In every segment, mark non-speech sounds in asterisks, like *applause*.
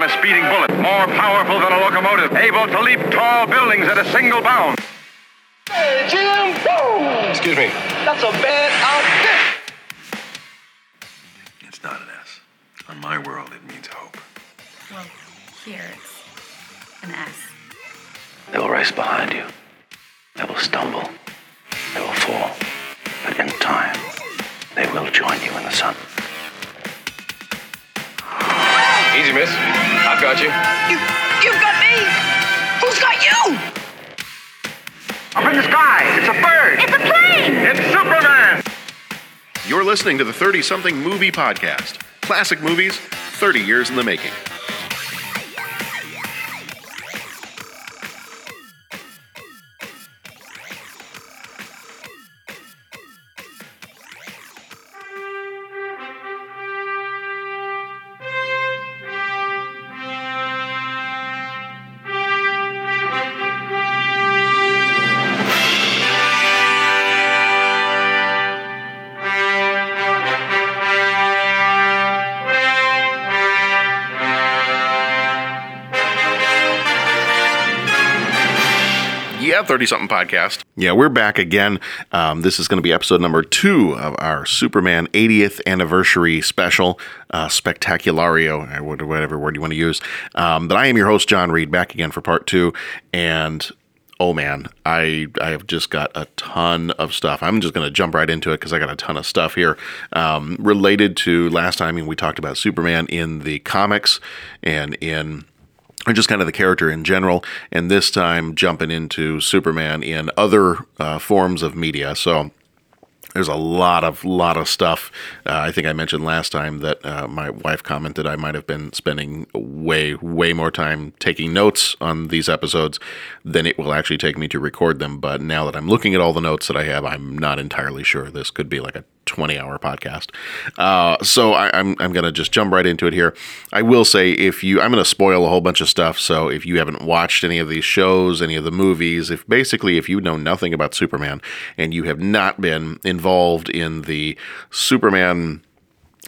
than a speeding bullet, more powerful than a locomotive, able to leap tall buildings at a single bound. Hey, Jim! Whoa! Excuse me. That's a bad idea. It's not an S. On my world, it means hope. Well, here it's an S. They will race behind you. They will stumble. They will fall. But in time, they will join you in the sun. Easy, miss. I've got you. You, you've got me. Who's got you? Up in the sky, it's a bird. It's a plane! It's Superman. You're listening to the 30 something movie podcast. Classic movies, 30 years in the making. 30 something podcast. Yeah, we're back again. Um, this is going to be episode number two of our Superman 80th anniversary special, uh, Spectaculario, or what- whatever word you want to use. Um, but I am your host, John Reed, back again for part two. And oh man, I I have just got a ton of stuff. I'm just going to jump right into it because I got a ton of stuff here um, related to last time we talked about Superman in the comics and in or just kind of the character in general, and this time jumping into Superman in other uh, forms of media. So there's a lot of lot of stuff. Uh, I think I mentioned last time that uh, my wife commented I might have been spending way way more time taking notes on these episodes than it will actually take me to record them. But now that I'm looking at all the notes that I have, I'm not entirely sure. This could be like a 20 hour podcast. Uh, so I, I'm, I'm going to just jump right into it here. I will say, if you, I'm going to spoil a whole bunch of stuff. So if you haven't watched any of these shows, any of the movies, if basically if you know nothing about Superman and you have not been involved in the Superman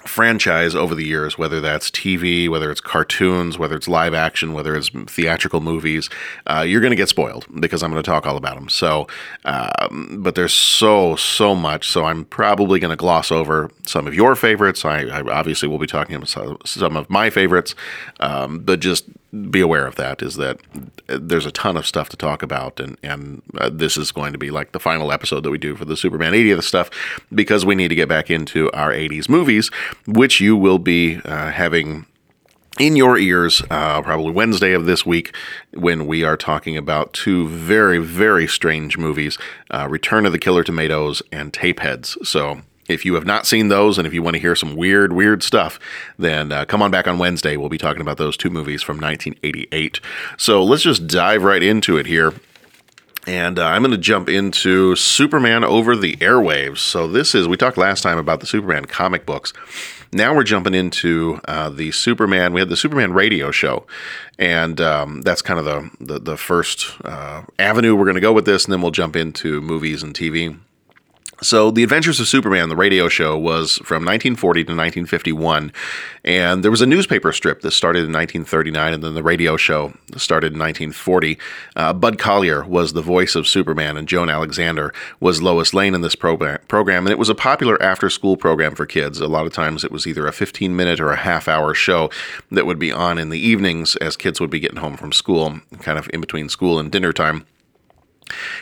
franchise over the years, whether that's TV, whether it's cartoons, whether it's live action, whether it's theatrical movies, uh, you're going to get spoiled because I'm going to talk all about them. So, um, but there's so, so much. So I'm probably going to gloss over some of your favorites. I, I obviously will be talking about some, of my favorites, um, but just be aware of that is that there's a ton of stuff to talk about and and uh, this is going to be like the final episode that we do for the Superman 80th stuff because we need to get back into our 80s movies which you will be uh, having in your ears, uh, probably Wednesday of this week, when we are talking about two very, very strange movies uh, Return of the Killer Tomatoes and Tapeheads. So, if you have not seen those and if you want to hear some weird, weird stuff, then uh, come on back on Wednesday. We'll be talking about those two movies from 1988. So, let's just dive right into it here. And uh, I'm going to jump into Superman over the airwaves. So, this is, we talked last time about the Superman comic books. Now we're jumping into uh, the Superman. We had the Superman radio show, and um, that's kind of the, the, the first uh, avenue we're going to go with this. And then we'll jump into movies and TV. So, The Adventures of Superman, the radio show, was from 1940 to 1951. And there was a newspaper strip that started in 1939, and then the radio show started in 1940. Uh, Bud Collyer was the voice of Superman, and Joan Alexander was Lois Lane in this program. program. And it was a popular after school program for kids. A lot of times it was either a 15 minute or a half hour show that would be on in the evenings as kids would be getting home from school, kind of in between school and dinner time.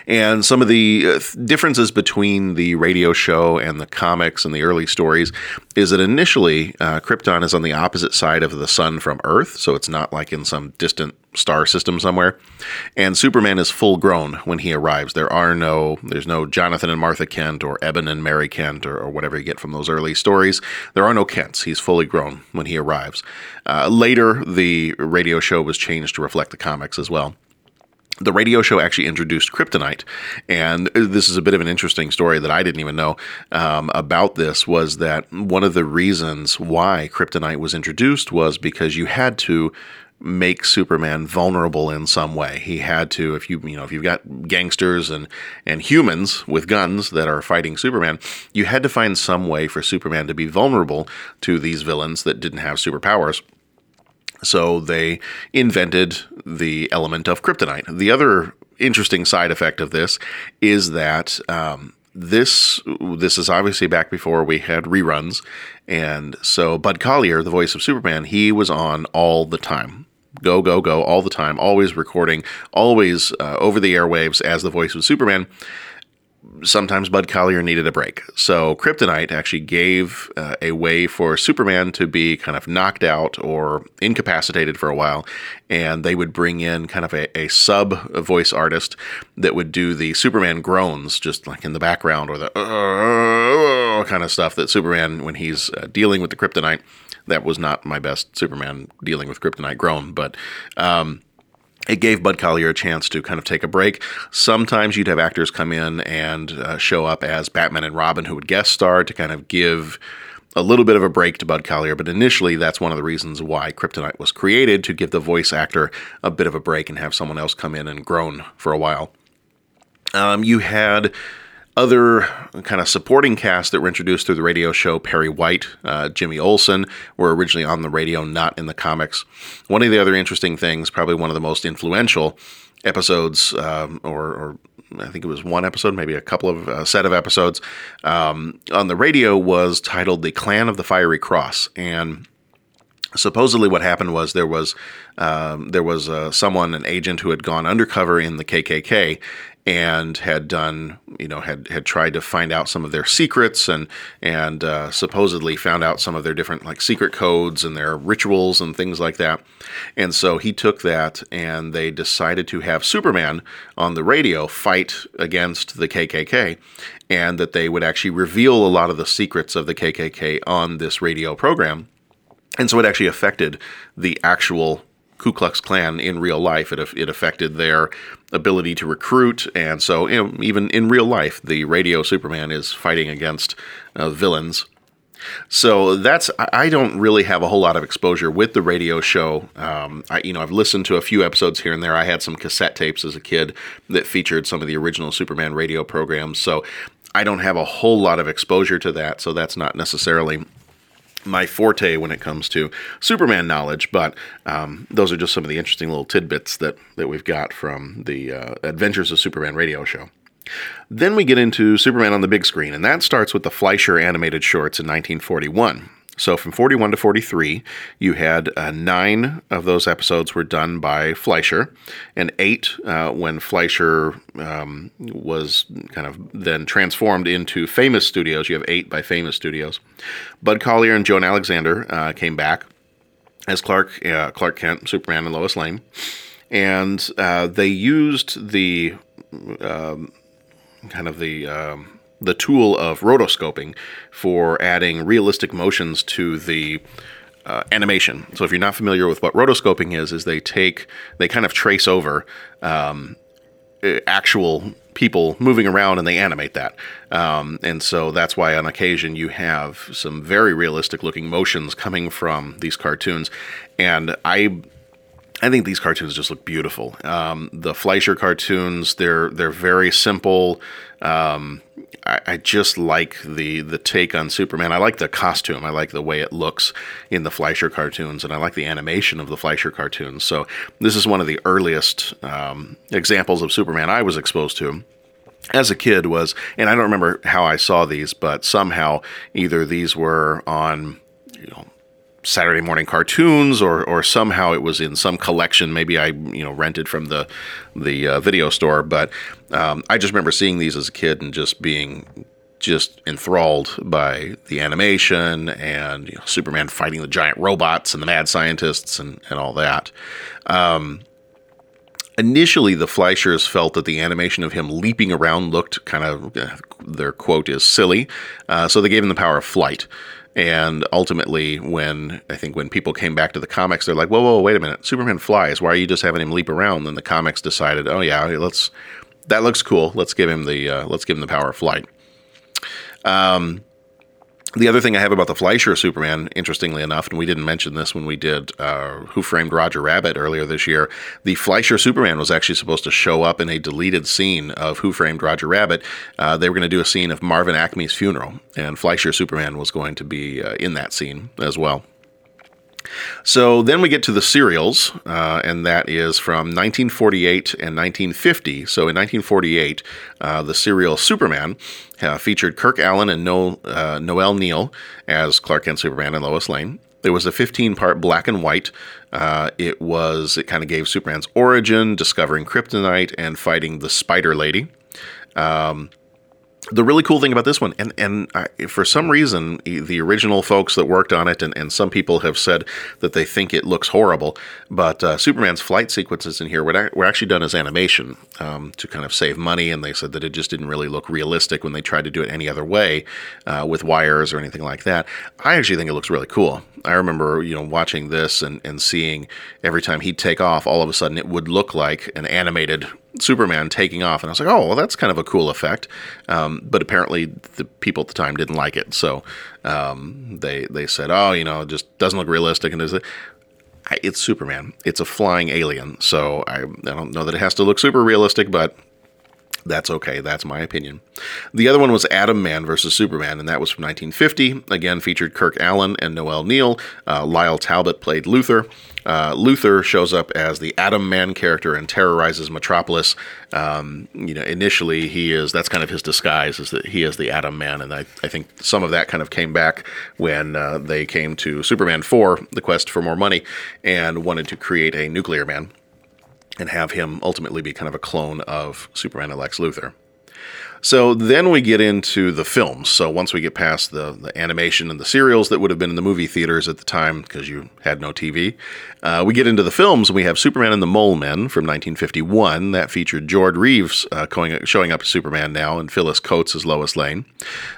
And some of the uh, differences between the radio show and the comics and the early stories is that initially uh, Krypton is on the opposite side of the sun from Earth, so it's not like in some distant star system somewhere. And Superman is full grown when he arrives. There are no, there's no Jonathan and Martha Kent or Eben and Mary Kent or, or whatever you get from those early stories. There are no Kents. He's fully grown when he arrives. Uh, later, the radio show was changed to reflect the comics as well the radio show actually introduced kryptonite and this is a bit of an interesting story that i didn't even know um, about this was that one of the reasons why kryptonite was introduced was because you had to make superman vulnerable in some way. He had to if you you know if you've got gangsters and and humans with guns that are fighting superman you had to find some way for superman to be vulnerable to these villains that didn't have superpowers So they invented the element of kryptonite. The other interesting side effect of this is that um, this this is obviously back before we had reruns, and so Bud Collyer, the voice of Superman, he was on all the time. Go, go, go, all the time, always recording, always uh, over the airwaves as the voice of Superman sometimes Bud Collyer needed a break. So Kryptonite actually gave uh, a way for Superman to be kind of knocked out or incapacitated for a while. And they would bring in kind of a, a sub voice artist that would do the Superman groans, just like in the background, or the uh, kind of stuff that Superman, when he's uh, dealing with the Kryptonite, that was not my best Superman dealing with Kryptonite groan, but. Um, it gave Bud Collyer a chance to kind of take a break. Sometimes you'd have actors come in and uh, show up as Batman and Robin who would guest star to kind of give a little bit of a break to Bud Collyer, but initially that's one of the reasons why Kryptonite was created to give the voice actor a bit of a break and have someone else come in and groan for a while. Um, you had other kind of supporting cast that were introduced through the radio show, Perry White, uh, Jimmy Olsen, were originally on the radio, not in the comics. One of the other interesting things, probably one of the most influential episodes, um, or, or, I think it was one episode, maybe a couple of uh, set of episodes um, on the radio, was titled "The Clan of the Fiery Cross," and supposedly what happened was there was um, there was uh, someone an agent who had gone undercover in the KKK and had done, you know, had had tried to find out some of their secrets and and uh, supposedly found out some of their different like secret codes and their rituals and things like that. And so he took that and they decided to have Superman on the radio fight against the KKK and that they would actually reveal a lot of the secrets of the KKK on this radio program. And so it actually affected the actual Ku Klux Klan in real life. It, it affected their ability to recruit, and so you know, even in real life, the radio Superman is fighting against uh, villains. So that's I don't really have a whole lot of exposure with the radio show. Um, I you know I've listened to a few episodes here and there. I had some cassette tapes as a kid that featured some of the original Superman radio programs. So I don't have a whole lot of exposure to that. So that's not necessarily my forte when it comes to Superman knowledge, but um, those are just some of the interesting little tidbits that, that we've got from the uh, Adventures of Superman radio show. Then we get into Superman on the big screen, and that starts with the Fleischer animated shorts in 1941. So from 41 to 43, you had uh, nine of those episodes were done by Fleischer, and eight uh, when Fleischer um, was kind of then transformed into Famous Studios. You have eight by Famous Studios. Bud Collyer and Joan Alexander uh, came back as Clark, uh, Clark Kent, Superman, and Lois Lane, and uh, they used the um, kind of the um, the tool of rotoscoping for adding realistic motions to the uh, animation. So if you're not familiar with what rotoscoping is, is they take they kind of trace over um, actual people moving around and they animate that. Um, and so that's why on occasion you have some very realistic looking motions coming from these cartoons. And I I think these cartoons just look beautiful. Um, the Fleischer cartoons, they're they're very simple. Um, I, just like the the take on Superman. I like the costume. I like the way it looks in the Fleischer cartoons, and I like the animation of the Fleischer cartoons. So this is one of the earliest um, examples of Superman I was exposed to as a kid was and i don't remember how i saw these but somehow either these were on you know Saturday morning cartoons, or or somehow it was in some collection. Maybe I you know rented from the the uh, video store, but um, I just remember seeing these as a kid and just being just enthralled by the animation and you know, Superman fighting the giant robots and the mad scientists and and all that. Um, initially, the Fleischers felt that the animation of him leaping around looked kind of uh, their quote is silly, uh, so they gave him the power of flight. And ultimately, when I think when people came back to the comics, they're like, "Whoa, whoa, wait a minute! Superman flies. Why are you just having him leap around?" Then the comics decided, "Oh yeah, let's that looks cool. Let's give him the uh, let's give him the power of flight." Um, the other thing I have about the Fleischer Superman, interestingly enough, and we didn't mention this when we did uh, Who Framed Roger Rabbit earlier this year, the Fleischer Superman was actually supposed to show up in a deleted scene of Who Framed Roger Rabbit. Uh, they were going to do a scene of Marvin Acme's funeral, and Fleischer Superman was going to be uh, in that scene as well. So then we get to the serials, uh, and that is from 1948 and 1950. So in 1948, uh, the serial Superman uh, featured Kirk Alyn and uh, Noel Neill as Clark Kent Superman and Lois Lane. It was a 15 part black and white. Uh, it was it kind of gave Superman's origin, discovering kryptonite, and fighting the Spider Lady. Um, the really cool thing about this one, and and I, for some reason, the original folks that worked on it, and, and some people have said that they think it looks horrible, but uh, Superman's flight sequences in here were, were actually done as animation um, to kind of save money, and they said that it just didn't really look realistic when they tried to do it any other way uh, with wires or anything like that. I actually think it looks really cool. I remember, you know, watching this and, and seeing every time he'd take off, all of a sudden it would look like an animated Superman taking off, and I was like, oh, well, that's kind of a cool effect. Um, but apparently, the people at the time didn't like it, so um, they they said, oh, you know, it just doesn't look realistic, and? It's Superman. It's a flying alien, so I, I don't know that it has to look super realistic, but that's okay. That's my opinion. The other one was Atom Man versus Superman, and that was from 1950. Again, featured Kirk Alyn and Noel Neill. Uh, Lyle Talbot played Luthor. Uh, Luthor shows up as the Atom Man character and terrorizes Metropolis. Um, you know, initially he is that's kind of his disguise is that he is the Atom Man, and I, I think some of that kind of came back when uh, they came to Superman 4, The Quest for More Money, and wanted to create a nuclear man and have him ultimately be kind of a clone of Superman and Lex Luthor. So then we get into the films. So once we get past the, the animation and the serials that would have been in the movie theaters at the time because you had no TV, uh, we get into the films and we have Superman and the Mole Men from 1951. That featured George Reeves uh, going, showing up as Superman now and Phyllis Coates as Lois Lane.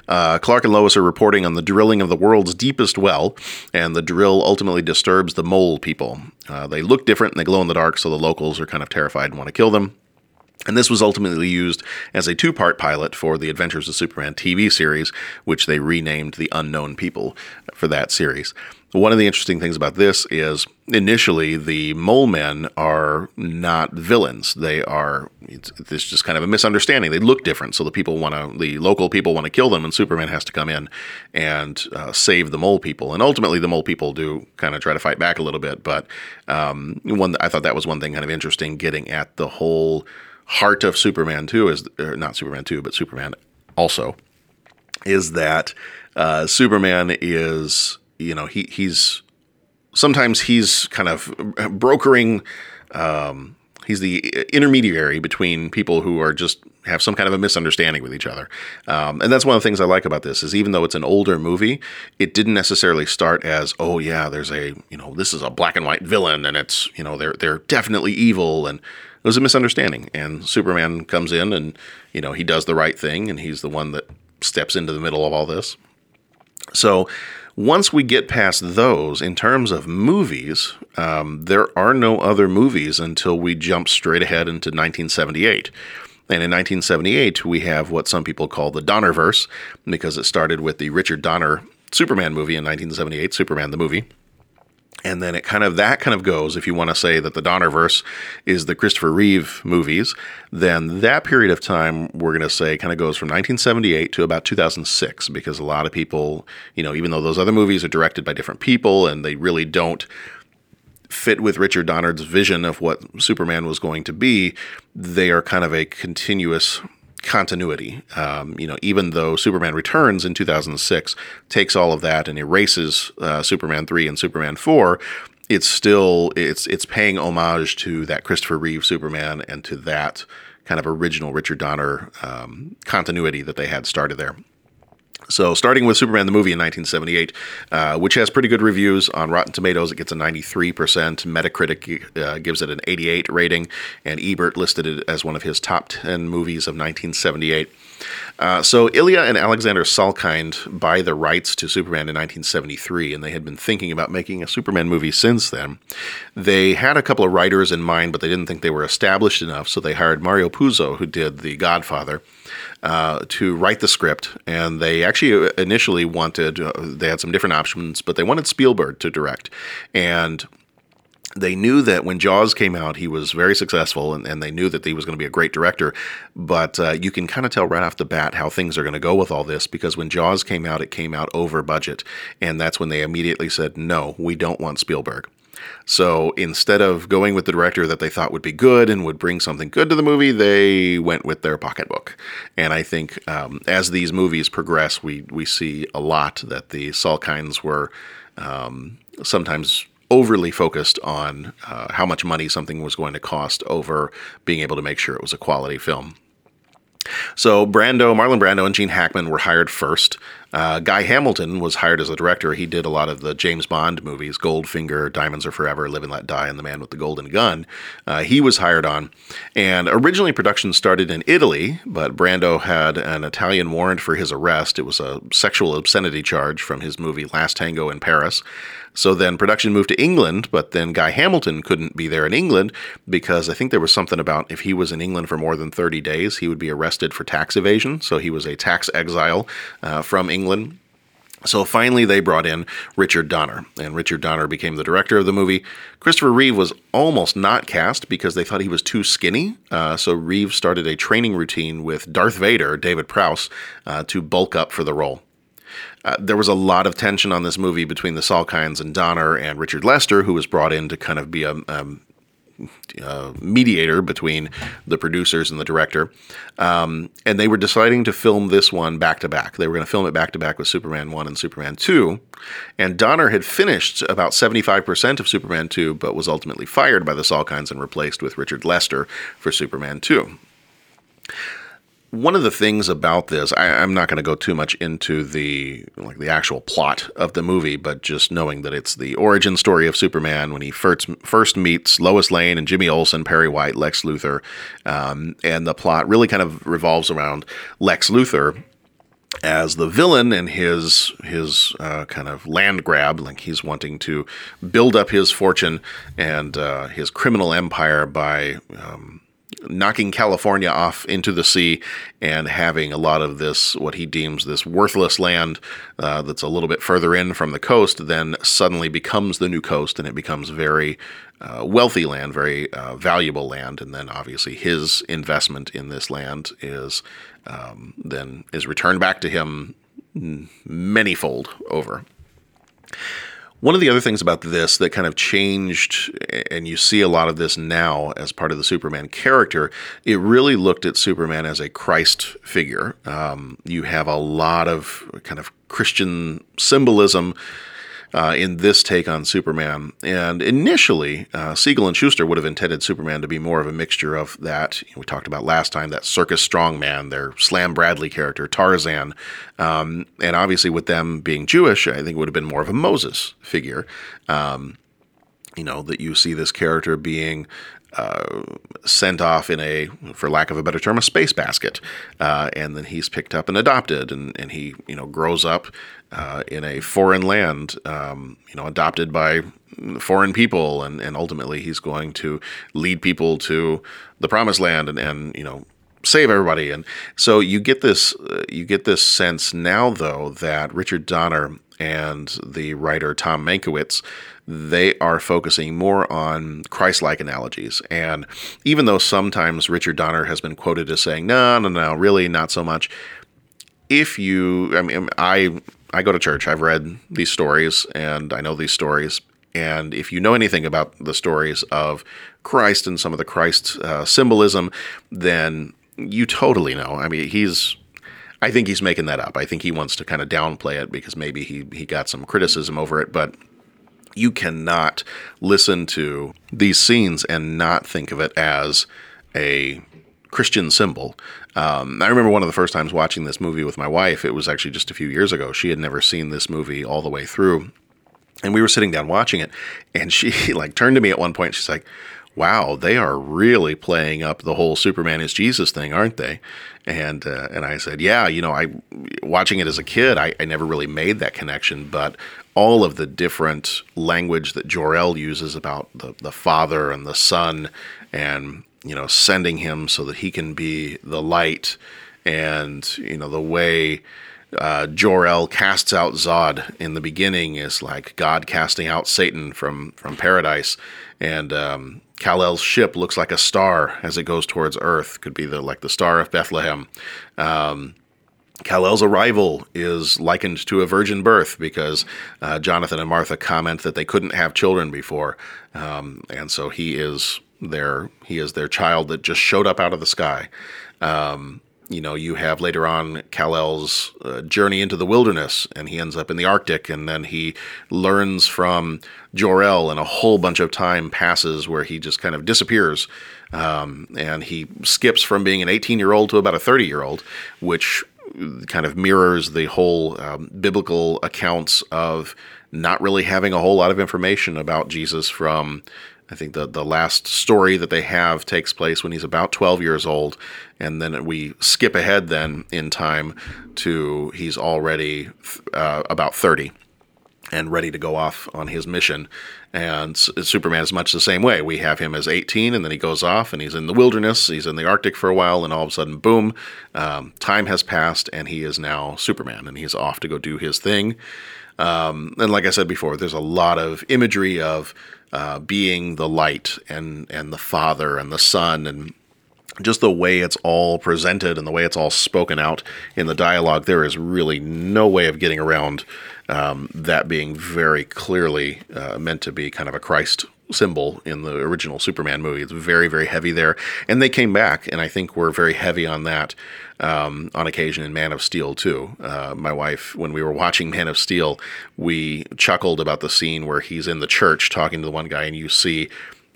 Uh, Clark and Lois are reporting on the drilling of the world's deepest well, and the drill ultimately disturbs the mole people. Uh, they look different and they glow in the dark, so the locals are kind of terrified and want to kill them. And this was ultimately used as a two part pilot for the Adventures of Superman TV series, which they renamed The Unknown People for that series. One of the interesting things about this is initially the mole men are not villains. They are, it's, it's just kind of a misunderstanding. They look different. So the people want to, the local people want to kill them, and Superman has to come in and uh, save the mole people. And ultimately, the mole people do kind of try to fight back a little bit. But um, one, I thought that was one thing kind of interesting getting at the whole heart of Superman 2 is not Superman 2, but Superman also is that uh, Superman is you know he he's sometimes he's kind of brokering um, he's the intermediary between people who are just have some kind of a misunderstanding with each other um, and that's one of the things i like about this is even though it's an older movie it didn't necessarily start as oh yeah there's a you know this is a black and white villain and it's you know they're they're definitely evil and it was a misunderstanding. And Superman comes in and, you know, he does the right thing and he's the one that steps into the middle of all this. So once we get past those, in terms of movies, um, there are no other movies until we jump straight ahead into 1978. And in 1978, we have what some people call the Donnerverse, because it started with the Richard Donner Superman movie in 1978, Superman the movie and then it kind of that kind of goes if you want to say that the Donnerverse is the Christopher Reeve movies, then that period of time we're going to say kind of goes from 1978 to about 2006 because a lot of people, you know, even though those other movies are directed by different people and they really don't fit with Richard Donner's vision of what Superman was going to be, they are kind of a continuous continuity. Um, you know, even though Superman Returns in 2006 takes all of that and erases uh, Superman 3 and Superman 4, it's still it's it's paying homage to that Christopher Reeve Superman and to that kind of original Richard Donner um, continuity that they had started there. So, starting with Superman the movie in 1978, uh, which has pretty good reviews on Rotten Tomatoes, it gets a 93%. Metacritic uh, gives it an 88 rating, and Ebert listed it as one of his top 10 movies of 1978. Uh, so, Ilya and Alexander Salkind buy the rights to Superman in 1973, and they had been thinking about making a Superman movie since then. They had a couple of writers in mind, but they didn't think they were established enough, so they hired Mario Puzo, who did The Godfather uh, to write the script, and they actually initially wanted uh, they had some different options, but they wanted Spielberg to direct, and they knew that when Jaws came out, he was very successful, and, and they knew that he was going to be a great director. But uh, you can kind of tell right off the bat how things are going to go with all this because when Jaws came out, it came out over budget. And that's when they immediately said, no, we don't want Spielberg. So instead of going with the director that they thought would be good and would bring something good to the movie, they went with their pocketbook. And I think um, as these movies progress, we we see a lot that the Salkinds were um, sometimes overly focused on uh, how much money something was going to cost over being able to make sure it was a quality film. So Brando, Marlon Brando, and Gene Hackman were hired first. Uh, Guy Hamilton was hired as a director. He did a lot of the James Bond movies, Goldfinger, Diamonds Are Forever, Live and Let Die, and The Man with the Golden Gun. Uh, he was hired on. And originally production started in Italy, but Brando had an Italian warrant for his arrest. It was a sexual obscenity charge from his movie Last Tango in Paris. So then production moved to England, but then Guy Hamilton couldn't be there in England because I think there was something about if he was in England for more than 30 days, he would be arrested for tax evasion. So he was a tax exile uh, from England. So finally, they brought in Richard Donner, and Richard Donner became the director of the movie. Christopher Reeve was almost not cast because they thought he was too skinny. Uh, so Reeve started a training routine with Darth Vader, David Prowse, uh, to bulk up for the role. Uh, there was a lot of tension on this movie between the Salkinds and Donner and Richard Lester, who was brought in to kind of be a, mediator between the producers and the director. Um, and they were deciding to film this one back to back. They were going to film it back to back with Superman 1 and Superman 2. And Donner had finished about 75% of Superman 2, but was ultimately fired by the Salkinds and replaced with Richard Lester for Superman 2 one of the things about this, I, am not going to go too much into the like the actual plot of the movie, but just knowing that it's the origin story of Superman when he first first meets Lois Lane and Jimmy Olsen, Perry White, Lex Luthor, um, and the plot really kind of revolves around Lex Luthor as the villain and his his uh, kind of land grab, like he's wanting to build up his fortune and uh, his criminal empire by um, knocking California off into the sea and having a lot of this, what he deems this worthless land uh, that's a little bit further in from the coast, then suddenly becomes the new coast and it becomes very uh, wealthy land, very uh, valuable land. And then obviously his investment in this land is um, then is returned back to him manyfold over. One of the other things about this that kind of changed, and you see a lot of this now as part of the Superman character, it really looked at Superman as a Christ figure. Um, you have a lot of kind of Christian symbolism uh, in this take on Superman. And initially, uh, Siegel and Shuster would have intended Superman to be more of a mixture of that we talked about last time, that circus strongman, their Slam Bradley character, Tarzan. Um, and obviously, with them being Jewish, I think it would have been more of a Moses figure. Um, you know, that you see this character being uh, sent off in a, for lack of a better term, a space basket, uh, and then he's picked up and adopted, and, and he you know grows up uh, in a foreign land, um, you know, adopted by foreign people, and, and ultimately he's going to lead people to the promised land, and, and you know save everybody. And so you get this uh, you get this sense now though that Richard Donner and the writer Tom Mankiewicz they are focusing more on Christ-like analogies. And even though sometimes Richard Donner has been quoted as saying, "No, no, no, really not so much." If you, I mean, I I go to church. I've read these stories and I know these stories. And if you know anything about the stories of Christ and some of the Christ uh, symbolism, then you totally know. I mean, he's. I think he's making that up. I think he wants to kind of downplay it because maybe he he got some criticism over it, but you cannot listen to these scenes and not think of it as a Christian symbol. Um, I remember one of the first times watching this movie with my wife. It was actually just a few years ago. She had never seen this movie all the way through, and we were sitting down watching it, and she *laughs* like turned to me at one point. She's like, "Wow, they are really playing up the whole Superman is Jesus thing, aren't they?" And uh, and I said, "Yeah, you know, I watching it as a kid, I, I never really made that connection, but all of the different language that Jor El uses about the the father and the son and you know, sending him so that he can be the light and, you know, the way uh, Jor El casts out Zod in the beginning is like God casting out Satan from from paradise, and um, Kal El's ship looks like a star as it goes towards Earth. Could be the like the star of Bethlehem. Um, Kal El's arrival is likened to a virgin birth because uh, Jonathan and Martha comment that they couldn't have children before, um, and so he is their he is their child that just showed up out of the sky. Um, you know, you have later on Kal El's uh, journey into the wilderness, and he ends up in the Arctic, and then he learns from Jor El, and a whole bunch of time passes where he just kind of disappears, um, and he skips from being an 18 year old to about a 30 year old, which kind of mirrors the whole um, biblical accounts of not really having a whole lot of information about Jesus from I think the the last story that they have takes place when he's about 12 years old, and then we skip ahead then in time to he's already uh, about 30 and ready to go off on his mission. And Superman is much the same way. We have him as 18, and then he goes off and he's in the wilderness, he's in the Arctic for a while, and all of a sudden, boom, um, time has passed, and he is now Superman, and he's off to go do his thing. Um, and like I said before, there's a lot of imagery of uh, being the light and and the Father and the Son and just the way it's all presented and the way it's all spoken out in the dialogue, there is really no way of getting around um, that being very clearly uh, meant to be kind of a Christ symbol in the original Superman movie. It's very, very heavy there. And they came back, and I think we're very heavy on that um, on occasion in Man of Steel, too. Uh, my wife, when we were watching Man of Steel, we chuckled about the scene where he's in the church talking to the one guy, and you see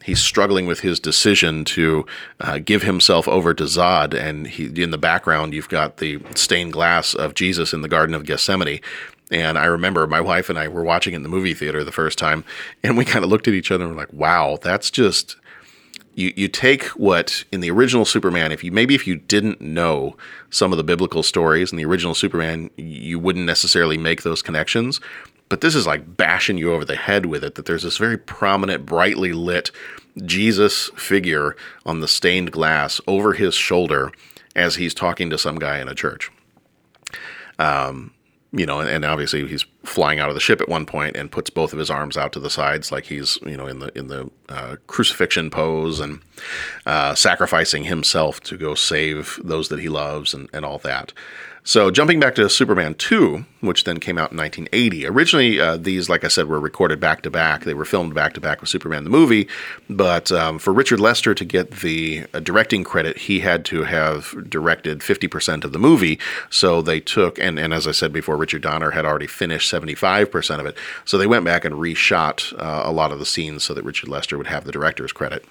he's struggling with his decision to uh, give himself over to Zod, and he, in the background you've got the stained glass of Jesus in the Garden of Gethsemane. And I remember my wife and I were watching it in the movie theater the first time, and we kind of looked at each other and were like, "Wow, that's just." You, you take what in the original Superman, if you maybe if you didn't know some of the biblical stories in the original Superman, you wouldn't necessarily make those connections but this is like bashing you over the head with it that there's this very prominent, brightly lit Jesus figure on the stained glass over his shoulder as he's talking to some guy in a church. Um, you know, and, obviously he's flying out of the ship at one point and puts both of his arms out to the sides, like he's you know in the in the uh, crucifixion pose and uh, sacrificing himself to go save those that he loves and, and all that. So, jumping back to Superman 2, which then came out in 1980. Originally, uh, these, like I said, were recorded back to back. They were filmed back to back with Superman the movie. But um, for Richard Lester to get the uh, directing credit, he had to have directed 50% of the movie. So, they took, and, and as I said before, Richard Donner had already finished 75% of it. So, they went back and reshot uh, a lot of the scenes so that Richard Lester would have the director's credit.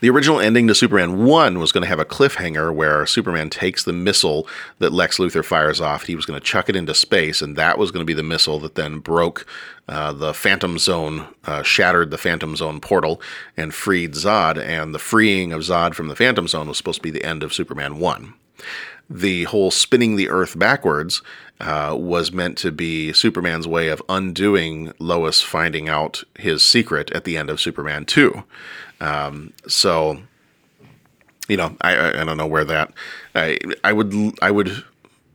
The original ending to Superman 1 was going to have a cliffhanger where Superman takes the missile that Lex Luthor fires off. He was going to chuck it into space, and that was going to be the missile that then broke uh, the Phantom Zone, uh, shattered the Phantom Zone portal, and freed Zod. And the freeing of Zod from the Phantom Zone was supposed to be the end of Superman 1 the whole spinning the earth backwards uh, was meant to be Superman's way of undoing Lois finding out his secret at the end of Superman 2. Um, so, you know, I, I don't know where that. I I would I would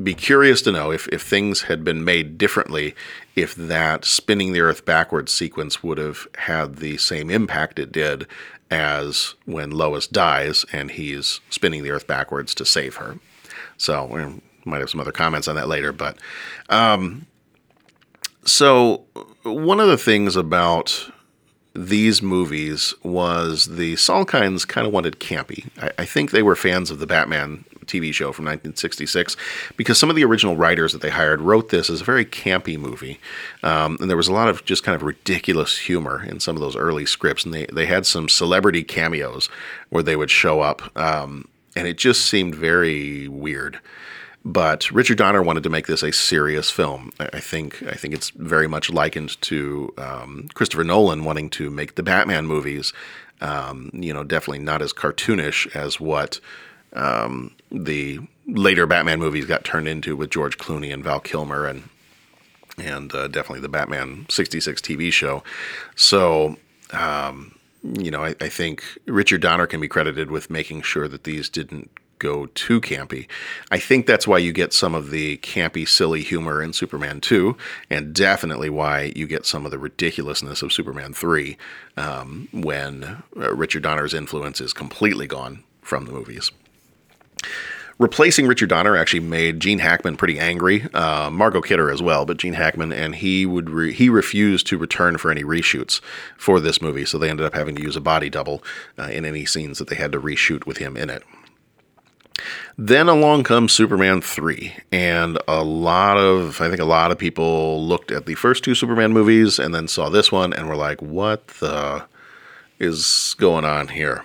be curious to know if if things had been made differently, if that spinning the Earth backwards sequence would have had the same impact it did as when Lois dies and he's spinning the Earth backwards to save her. So we might have some other comments on that later, but um, so one of the things about these movies was the Salkinds kind of wanted campy. I, I, think they were fans of the Batman TV show from 1966 because some of the original writers that they hired wrote this as a very campy movie. Um, and there was a lot of just kind of ridiculous humor in some of those early scripts. And they, they had some celebrity cameos where they would show up. Um, and it just seemed very weird. But Richard Donner wanted to make this a serious film. I think I think it's very much likened to um, Christopher Nolan wanting to make the Batman movies. Um, you know, definitely not as cartoonish as what um, the later Batman movies got turned into with George Clooney and Val Kilmer and and uh, definitely the Batman '66 TV show. So um, you know, I, I, think Richard Donner can be credited with making sure that these didn't go too campy. I think that's why you get some of the campy, silly humor in Superman 2, and definitely why you get some of the ridiculousness of Superman 3 um, when uh, Richard Donner's influence is completely gone from the movies. Replacing Richard Donner actually made Gene Hackman pretty angry, uh, Margot Kidder as well, but Gene Hackman, and he would re- he refused to return for any reshoots for this movie, so they ended up having to use a body double uh, in any scenes that they had to reshoot with him in it. Then along comes Superman 3, and a lot of, I think a lot of people looked at the first two Superman movies and then saw this one and were like, what the is going on here?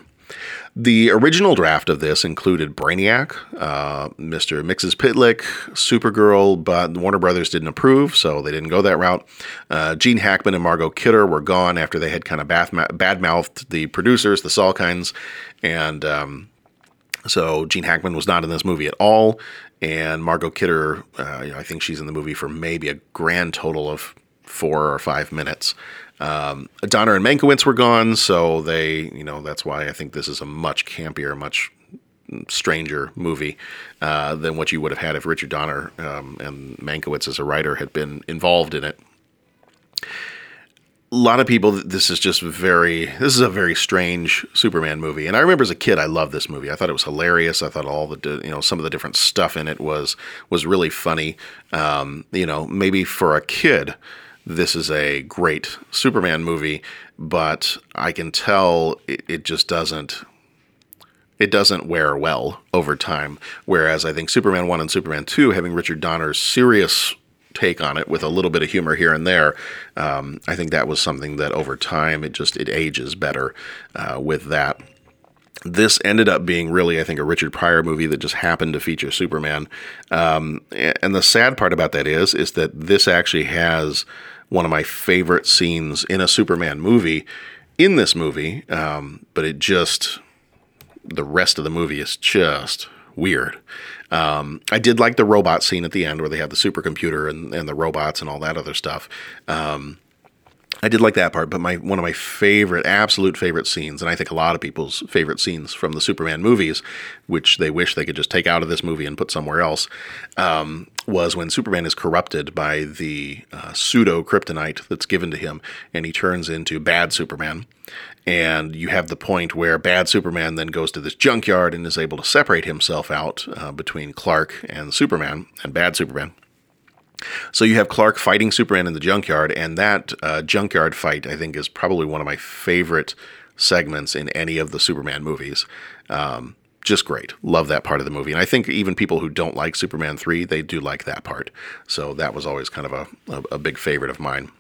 The original draft of this included Brainiac, uh, Mr. Pitlick, Supergirl, but Warner Brothers didn't approve, so they didn't go that route. Uh, Gene Hackman and Margot Kidder were gone after they had kind of bad-mouthed the producers, the Salkinds, and um, so Gene Hackman was not in this movie at all, and Margot Kidder, uh, I think she's in the movie for maybe a grand total of four or five minutes. Um, Donner and Mankiewicz were gone, so they, you know, that's why I think this is a much campier, much stranger movie uh, than what you would have had if Richard Donner um, and Mankiewicz as a writer had been involved in it. A lot of people, this is just very, this is a very strange Superman movie. And I remember as a kid, I loved this movie. I thought it was hilarious. I thought all the, you know, some of the different stuff in it was was really funny. Um, you know, maybe for a kid, this is a great Superman movie, but I can tell it, it just doesn't it doesn't wear well over time. Whereas I think Superman 1 and Superman 2, having Richard Donner's serious take on it with a little bit of humor here and there, um, I think that was something that over time it just it ages better uh, with that this ended up being really, I think, a Richard Pryor movie that just happened to feature Superman. Um, and the sad part about that is, is that this actually has one of my favorite scenes in a Superman movie in this movie. Um, but it just, the rest of the movie is just weird. Um, I did like the robot scene at the end where they have the supercomputer and, and the robots and all that other stuff. Um, I did like that part, but my one of my favorite, absolute favorite scenes, and I think a lot of people's favorite scenes from the Superman movies, which they wish they could just take out of this movie and put somewhere else, um, was when Superman is corrupted by the uh, pseudo kryptonite that's given to him, and he turns into bad Superman. And you have the point where bad Superman then goes to this junkyard and is able to separate himself out uh, between Clark and Superman and bad Superman. So you have Clark fighting Superman in the junkyard, and that uh, junkyard fight, I think, is probably one of my favorite segments in any of the Superman movies. Um, just great. Love that part of the movie. And I think even people who don't like Superman 3, they do like that part. So that was always kind of a, a, a big favorite of mine.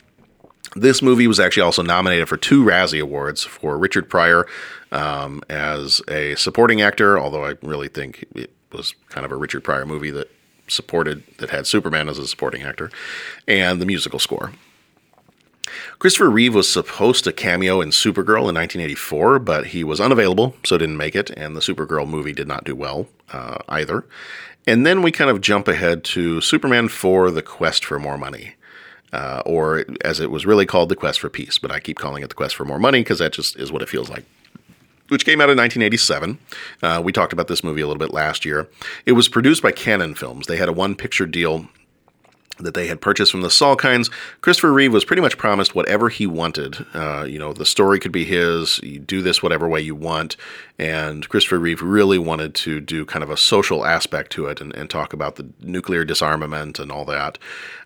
This movie was actually also nominated for two Razzie Awards for Richard Pryor um, as a supporting actor, although I really think it was kind of a Richard Pryor movie that supported that had Superman as a supporting actor, and the musical score. Christopher Reeve was supposed to cameo in Supergirl in 1984, but he was unavailable, so didn't make it, and the Supergirl movie did not do well uh, either. And then we kind of jump ahead to Superman 4 The Quest for More Money. Uh, or as it was really called, The Quest for Peace, but I keep calling it The Quest for More Money because that just is what it feels like which came out in 1987. Uh, we talked about this movie a little bit last year. It was produced by Cannon Films. They had a one picture deal that they had purchased from the Salkinds. Christopher Reeve was pretty much promised whatever he wanted. Uh, you know, the story could be his. You do this whatever way you want. And Christopher Reeve really wanted to do kind of a social aspect to it and, and talk about the nuclear disarmament and all that.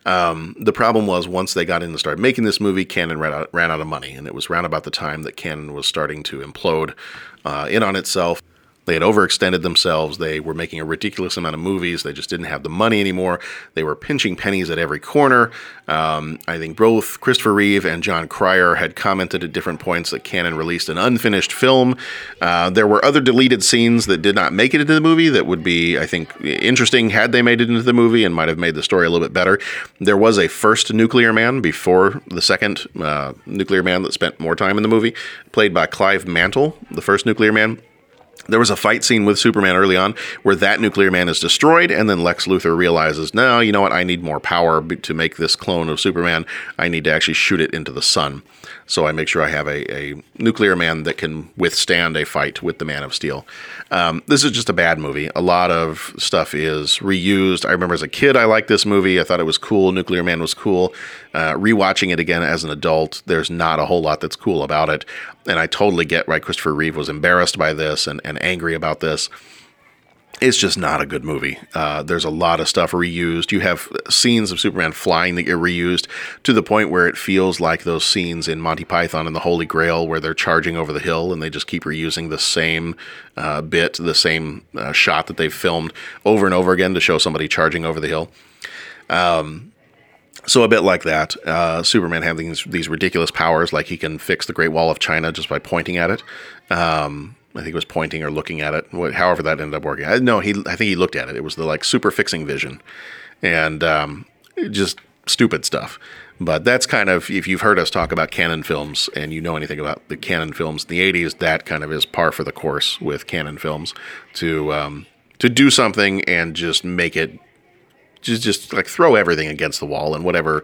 Um, the problem was once they got in and started making this movie, Cannon ran out, ran out of money, and it was around about the time that Cannon was starting to implode uh, in on itself. They had overextended themselves. They were making a ridiculous amount of movies. They just didn't have the money anymore. They were pinching pennies at every corner. Um, I think both Christopher Reeve and Jon Cryer had commented at different points that Cannon released an unfinished film. Uh, there were other deleted scenes that did not make it into the movie that would be, I think, interesting had they made it into the movie and might have made the story a little bit better. There was a first Nuclear Man before the second uh, Nuclear Man that spent more time in the movie, played by Clive Mantle, the first Nuclear Man There was a fight scene with Superman early on where that nuclear man is destroyed, and then Lex Luthor realizes, no, you know what? I need more power to make this clone of Superman. I need to actually shoot it into the sun. So I make sure I have a, a nuclear man that can withstand a fight with the Man of Steel. Um, this is just a bad movie. A lot of stuff is reused. I remember as a kid, I liked this movie. I thought it was cool. Nuclear Man was cool. Uh, rewatching it again as an adult, there's not a whole lot that's cool about it. And I totally get why Christopher Reeve was embarrassed by this and, and angry about this it's just not a good movie. Uh, there's a lot of stuff reused. You have scenes of Superman flying that get reused to the point where it feels like those scenes in Monty Python and the Holy Grail where they're charging over the hill and they just keep reusing the same uh, bit, the same uh, shot that they've filmed over and over again to show somebody charging over the hill. Um, so a bit like that. Uh, Superman having these, these ridiculous powers, like he can fix the Great Wall of China just by pointing at it. Um, I think it was pointing or looking at it. However, that ended up working. I, no, he. I think he looked at it. It was the like super fixing vision, and um, just stupid stuff. But that's kind of if you've heard us talk about Cannon films and you know anything about the Cannon films in the '80s, that kind of is par for the course with Cannon films to um, to do something and just make it just just like throw everything against the wall and whatever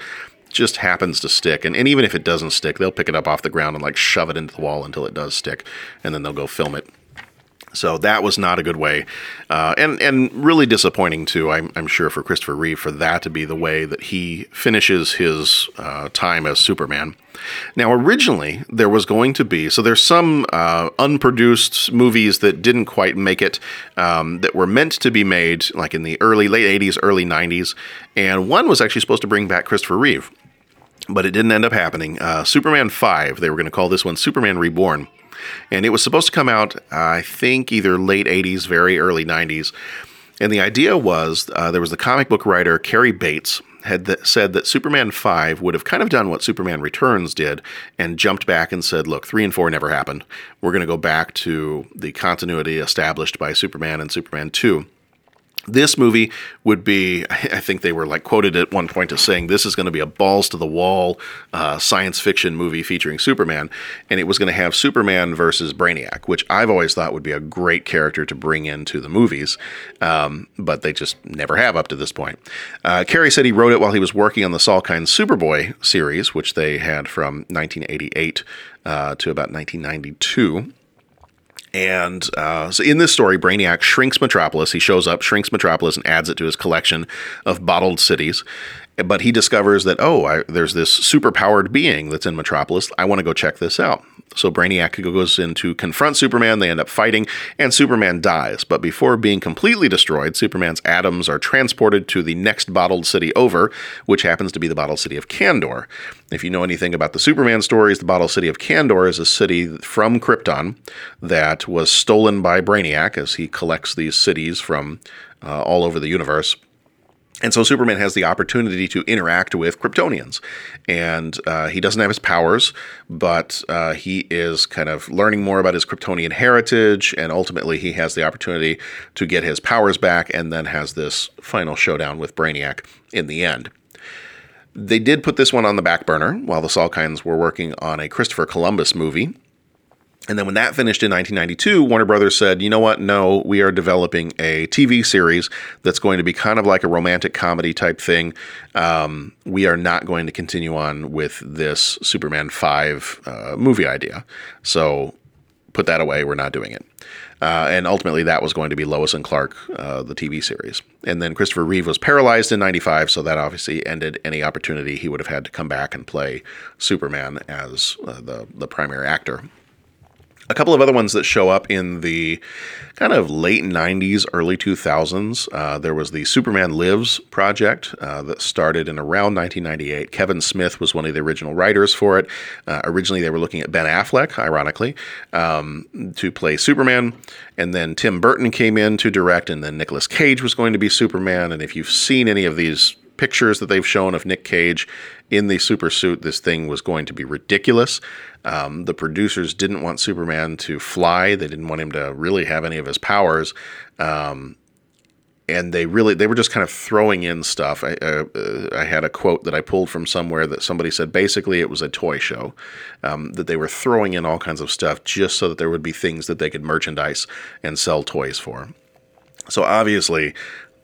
just happens to stick. And, and even if it doesn't stick, they'll pick it up off the ground and like shove it into the wall until it does stick, and then they'll go film it. So that was not a good way, uh, and and really disappointing too. I'm, I'm, sure for Christopher Reeve for that to be the way that he finishes his uh, time as Superman. Now, originally there was going to be so there's some uh, unproduced movies that didn't quite make it um, that were meant to be made like in the early late 80s, early 90s, and one was actually supposed to bring back Christopher Reeve, but it didn't end up happening. Uh, Superman 5, they were going to call this one Superman Reborn and it was supposed to come out, I think, either late 80s, very early 90s. And the idea was uh, there was the comic book writer Cary Bates had th- said that Superman 5 would have kind of done what Superman Returns did and jumped back and said, look, 3 and 4 never happened. We're going to go back to the continuity established by Superman and Superman 2. This movie would be, I think they were like quoted at one point as saying, this is going to be a balls to the wall uh, science fiction movie featuring Superman. And it was going to have Superman versus Brainiac, which I've always thought would be a great character to bring into the movies. Um, but they just never have up to this point. Uh, Cary said he wrote it while he was working on the Salkind Superboy series, which they had from 1988 uh, to about 1992. And uh, so in this story, Brainiac shrinks Metropolis. He shows up, shrinks Metropolis, and adds it to his collection of bottled cities. But he discovers that, oh, I, there's this superpowered being that's in Metropolis. I want to go check this out. So Brainiac goes in to confront Superman. They end up fighting, and Superman dies. But before being completely destroyed, Superman's atoms are transported to the next bottled city over, which happens to be the bottled city of Kandor. If you know anything about the Superman stories, the bottled city of Kandor is a city from Krypton that was stolen by Brainiac as he collects these cities from uh, all over the universe. And so Superman has the opportunity to interact with Kryptonians. And uh, he doesn't have his powers, but uh, he is kind of learning more about his Kryptonian heritage. And ultimately, he has the opportunity to get his powers back and then has this final showdown with Brainiac in the end. They did put this one on the back burner while the Salkinds were working on a Christopher Columbus movie. And then when that finished in 1992, Warner Brothers said, you know what? No, we are developing a TV series that's going to be kind of like a romantic comedy type thing. Um, we are not going to continue on with this Superman 5 uh, movie idea. So put that away. We're not doing it. Uh, and ultimately, that was going to be Lois and Clark, uh, the TV series. And then Christopher Reeve was paralyzed in 95, so that obviously ended any opportunity he would have had to come back and play Superman as uh, the, the primary actor a couple of other ones that show up in the kind of late 90s, early 2000s. Uh, there was the Superman Lives project uh, that started in around 1998. Kevin Smith was one of the original writers for it. Uh, originally, they were looking at Ben Affleck, ironically, um, to play Superman. And then Tim Burton came in to direct, and then Nicolas Cage was going to be Superman. And if you've seen any of these pictures that they've shown of Nick Cage in the super suit, this thing was going to be ridiculous. Um, the producers didn't want Superman to fly. They didn't want him to really have any of his powers. Um, and they really they were just kind of throwing in stuff. I uh, I had a quote that I pulled from somewhere that somebody said basically it was a toy show um, that they were throwing in all kinds of stuff just so that there would be things that they could merchandise and sell toys for. So obviously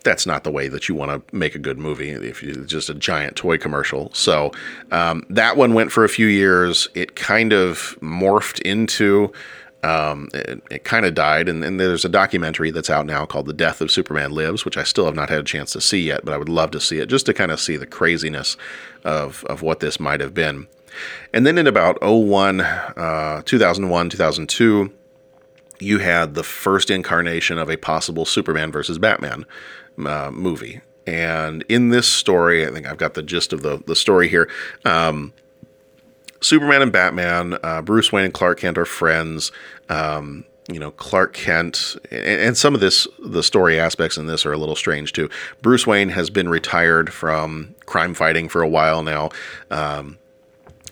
that's not the way that you want to make a good movie if you just a giant toy commercial. So um, that one went for a few years. It kind of morphed into um, it, it kind of died, and, and, there's a documentary that's out now called "The Death of Superman Lives," which I still have not had a chance to see yet, but I would love to see it just to kind of see the craziness of of what this might have been. And then in about 01, uh, 2001, 2002, you had the first incarnation of a possible Superman versus Batman uh, movie. And in this story, I think I've got the gist of the, the story here. Um, Superman and Batman, uh, Bruce Wayne and Clark Kent are friends. Um, you know, Clark Kent, and, and, some of this, the story aspects in this are a little strange too. Bruce Wayne has been retired from crime fighting for a while now. Um,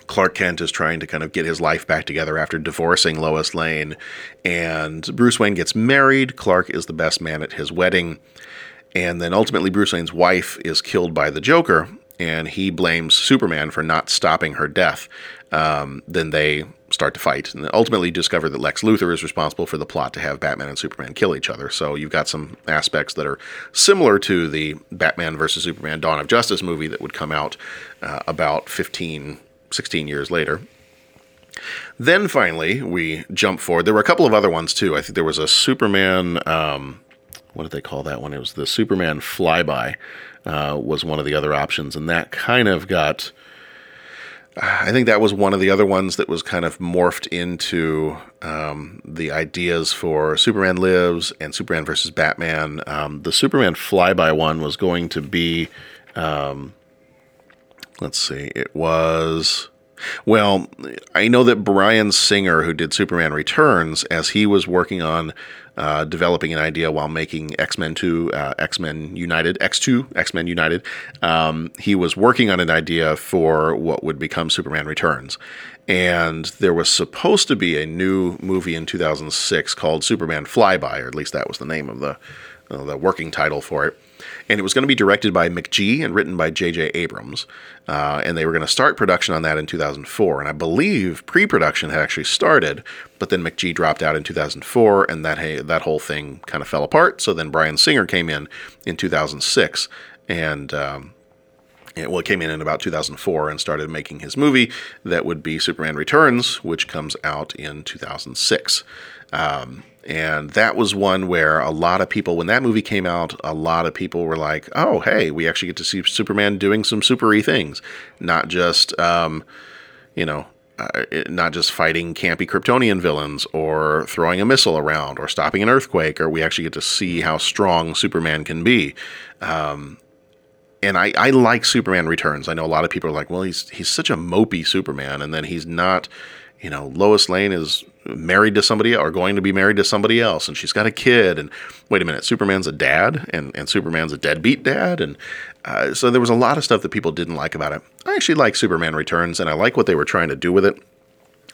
Clark Kent is trying to kind of get his life back together after divorcing Lois Lane. And Bruce Wayne gets married. Clark is the best man at his wedding. And then ultimately, Bruce Wayne's wife is killed by the Joker, and he blames Superman for not stopping her death. Um, then they start to fight, and ultimately discover that Lex Luthor is responsible for the plot to have Batman and Superman kill each other. So you've got some aspects that are similar to the Batman versus Superman Dawn of Justice movie that would come out uh, about 15, 16 years later. Then finally, we jump forward. There were a couple of other ones too. I think there was a Superman. Um, what did they call that one? It was the Superman flyby uh, was one of the other options, and that kind of got. I think that was one of the other ones that was kind of morphed into um, the ideas for Superman Lives and Superman versus Batman. Um, the Superman flyby one was going to be, um, let's see, it was well, I know that Bryan Singer, who did Superman Returns, as he was working on uh, developing an idea while making X Men 2, uh, X Men United, X2, X Men United, um, he was working on an idea for what would become Superman Returns. And there was supposed to be a new movie in 2006 called Superman Flyby, or at least that was the name of the, uh, the working title for it and it was going to be directed by McG and written by J.J. Abrams. Uh, and they were going to start production on that in 2004. And I believe pre-production had actually started, but then McG dropped out in 2004, and that hey, that whole thing kind of fell apart. So then Bryan Singer came in in 2006, and um, well, it came in in about 2004 and started making his movie that would be Superman Returns, which comes out in 2006. Um, and that was one where a lot of people, when that movie came out, a lot of people were like, oh, hey, we actually get to see Superman doing some supery things, not just, um, you know, uh, not just fighting campy Kryptonian villains or throwing a missile around or stopping an earthquake, or we actually get to see how strong Superman can be. Um, and I, I like Superman Returns. I know a lot of people are like, well, he's he's such a mopey Superman, and then he's not you know, Lois Lane is married to somebody or going to be married to somebody else and she's got a kid and wait a minute superman's a dad and, and superman's a deadbeat dad and uh, so there was a lot of stuff that people didn't like about it i actually like superman returns and i like what they were trying to do with it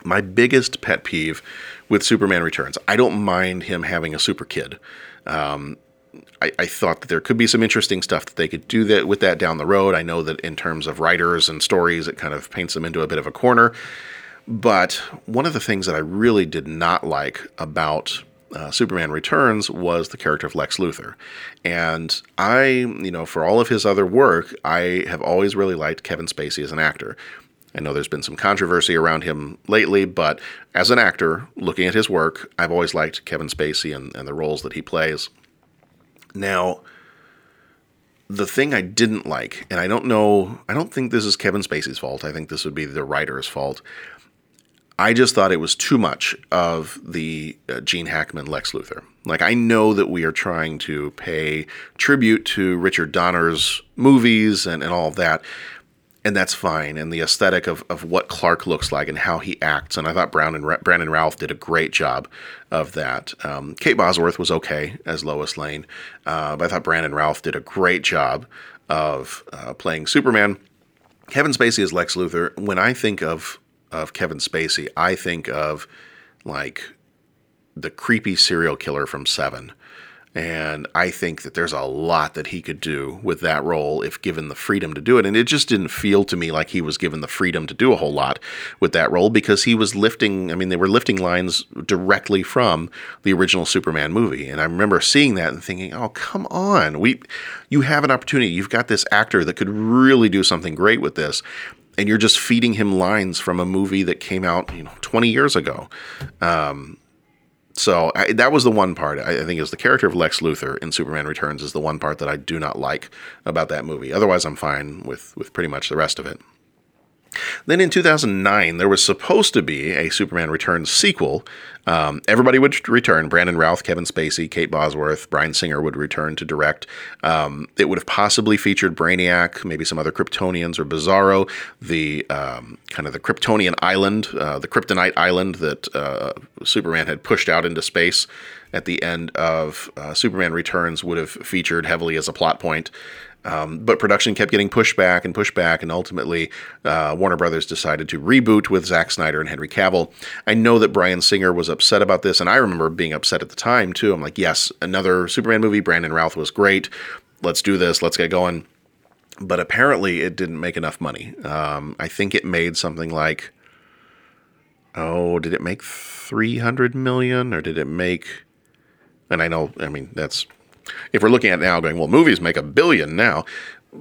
my biggest pet peeve with superman returns i don't mind him having a super kid um, I, I, thought that there could be some interesting stuff that they could do that with that down the road. I know that in terms of writers and stories, it kind of paints them into a bit of a corner. But one of the things that I really did not like about uh, Superman Returns was the character of Lex Luthor. And I, you know, for all of his other work, I have always really liked Kevin Spacey as an actor. I know there's been some controversy around him lately, but as an actor, looking at his work, I've always liked Kevin Spacey and, and the roles that he plays. Now, the thing I didn't like, and I don't know, I don't think this is Kevin Spacey's fault. I think this would be the writer's fault. I just thought it was too much of the uh, Gene Hackman Lex Luthor. Like, I know that we are trying to pay tribute to Richard Donner's movies and, and all of that, and that's fine. And the aesthetic of, of what Clark looks like and how he acts. And I thought Brown and Ra- Brandon Routh did a great job of that. Um, Kate Bosworth was okay as Lois Lane, uh, but I thought Brandon Routh did a great job of uh, playing Superman. Kevin Spacey as Lex Luthor. When I think of of Kevin Spacey, I think of like the creepy serial killer from Seven. And I think that there's a lot that he could do with that role if given the freedom to do it. And it just didn't feel to me like he was given the freedom to do a whole lot with that role because he was lifting, I mean, they were lifting lines directly from the original Superman movie. And I remember seeing that and thinking, oh, come on. We, you have an opportunity. You've got this actor that could really do something great with this and you're just feeding him lines from a movie that came out, you know, 20 years ago. Um, so I, that was the one part I, I think is the character of Lex Luthor in Superman Returns is the one part that I do not like about that movie. Otherwise, I'm fine with with pretty much the rest of it. Then in 2009, there was supposed to be a Superman Returns sequel. Um, everybody would return. Brandon Routh, Kevin Spacey, Kate Bosworth, Bryan Singer would return to direct. Um, it would have possibly featured Brainiac, maybe some other Kryptonians or Bizarro, the um, kind of the Kryptonian island, uh, the Kryptonite island that uh, Superman had pushed out into space at the end of uh, Superman Returns would have featured heavily as a plot point. Um, but production kept getting pushed back and pushed back, and ultimately uh, Warner Brothers decided to reboot with Zack Snyder and Henry Cavill. I know that Bryan Singer was upset about this, and I remember being upset at the time too. I'm like, yes, another Superman movie. Brandon Routh was great. Let's do this. Let's get going. But apparently, it didn't make enough money. Um, I think it made something like, oh, did it make 300 million, or did it make? And I know, I mean, that's if we're looking at now going, well, movies make a billion now.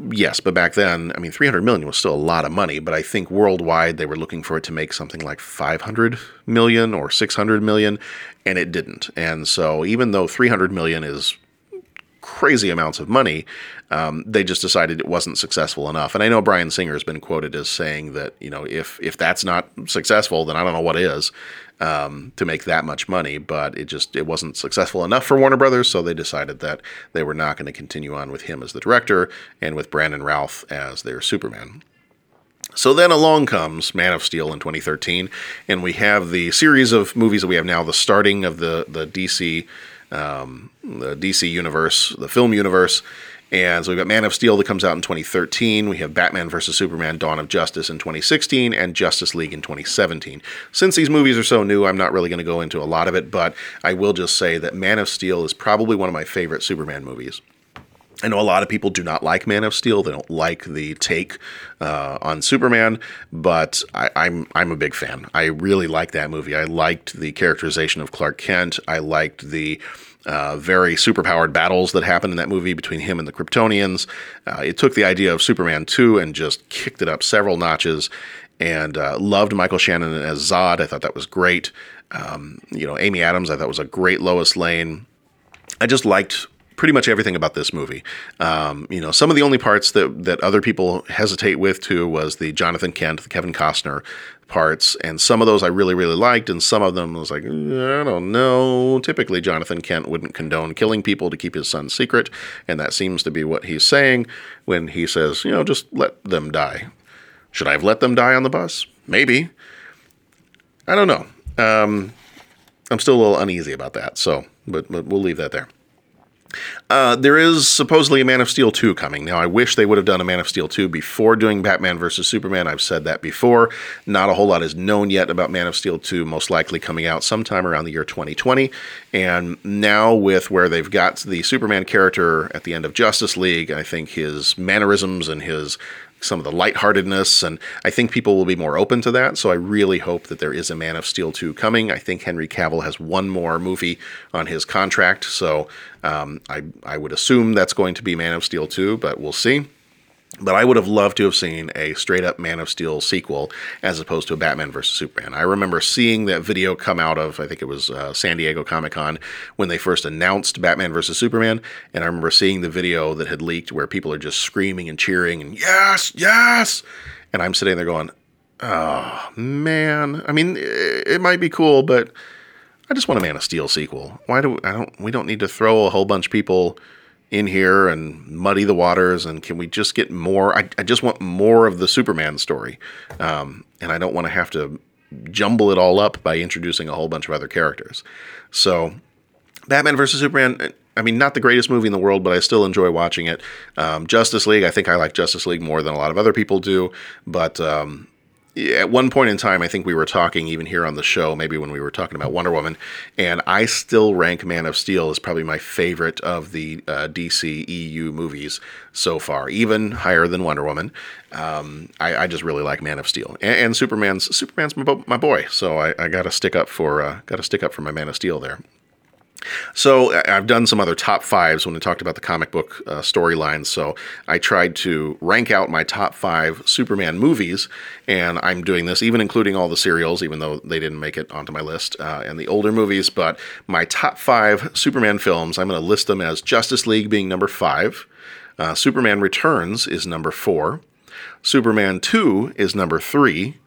Yes, but back then, I mean, 300 million was still a lot of money, but I think worldwide they were looking for it to make something like 500 million or 600 million, and it didn't. And so, even though 300 million is crazy amounts of money, um, they just decided it wasn't successful enough. And I know Bryan Singer has been quoted as saying that you know if if that's not successful, then I don't know what is um, to make that much money. But it just it wasn't successful enough for Warner Brothers, so they decided that they were not going to continue on with him as the director and with Brandon Routh as their Superman. So then along comes Man of Steel in 2013, and we have the series of movies that we have now, the starting of the the DC um, the DC universe, the film universe. And so we've got Man of Steel that comes out in 2013. We have Batman vs. Superman Dawn of Justice in 2016 and Justice League in 2017. Since these movies are so new, I'm not really going to go into a lot of it, but I will just say that Man of Steel is probably one of my favorite Superman movies. I know a lot of people do not like Man of Steel. They don't like the take uh, on Superman, but I, am I'm, I'm a big fan. I really like that movie. I liked the characterization of Clark Kent. I liked the uh, very superpowered battles that happened in that movie between him and the Kryptonians. Uh, it took the idea of Superman 2 and just kicked it up several notches. And uh, loved Michael Shannon as Zod. I thought that was great. Um, you know, Amy Adams, I thought was a great Lois Lane. I just liked pretty much everything about this movie. Um, you know, some of the only parts that that other people hesitate with too was the Jonathan Kent, the Kevin Costner parts, and some of those I really really liked, and some of them was like I don't know. Typically, Jonathan Kent wouldn't condone killing people to keep his son secret, and that seems to be what he's saying when he says, you know, just let them die. Should I have let them die on the bus? Maybe. I don't know. Um, I'm still a little uneasy about that. So, but, but we'll leave that there. Uh, there is supposedly a Man of Steel 2 coming. Now, I wish they would have done a Man of Steel 2 before doing Batman vs. Superman. I've said that before. Not a whole lot is known yet about Man of Steel 2, most likely coming out sometime around the year 2020. And now, with where they've got the Superman character at the end of Justice League, I think his mannerisms and his some of the lightheartedness, and I think people will be more open to that. So I really hope that there is a Man of Steel 2 coming. I think Henry Cavill has one more movie on his contract, so um, I, I would assume that's going to be Man of Steel 2, but we'll see. But I would have loved to have seen a straight up Man of Steel sequel as opposed to a Batman versus Superman. I remember seeing that video come out of, I think it was uh, San Diego Comic Con when they first announced Batman versus Superman. And I remember seeing the video that had leaked where people are just screaming and cheering and yes, yes. And I'm sitting there going, oh, man. I mean, it might be cool, but I just want a Man of Steel sequel. Why do I don't, we don't need to throw a whole bunch of people in here and muddy the waters and can we just get more? I, I just want more of the superman story. Um, and i don't want to have to jumble it all up by introducing a whole bunch of other characters. So batman versus superman i mean not the greatest movie in the world but i still enjoy watching it. Um, justice league i think i like justice league more than a lot of other people do but um, at one point in time, I think we were talking even here on the show, maybe when we were talking about Wonder Woman, and I still rank Man of Steel as probably my favorite of the uh, DC EU movies so far, even higher than Wonder Woman. Um, I, I, just really like Man of Steel, and, and Superman's Superman's my, my boy, so I, I got to stick up for uh, got to stick up for my Man of Steel there. So I've done some other top fives when we talked about the comic book uh, storylines. So I tried to rank out my top five Superman movies, and I'm doing this even including all the serials, even though they didn't make it onto my list, uh, and the older movies. But my top five Superman films, I'm going to list them as Justice League being number five, uh, Superman Returns is number four, Superman 2 is number three.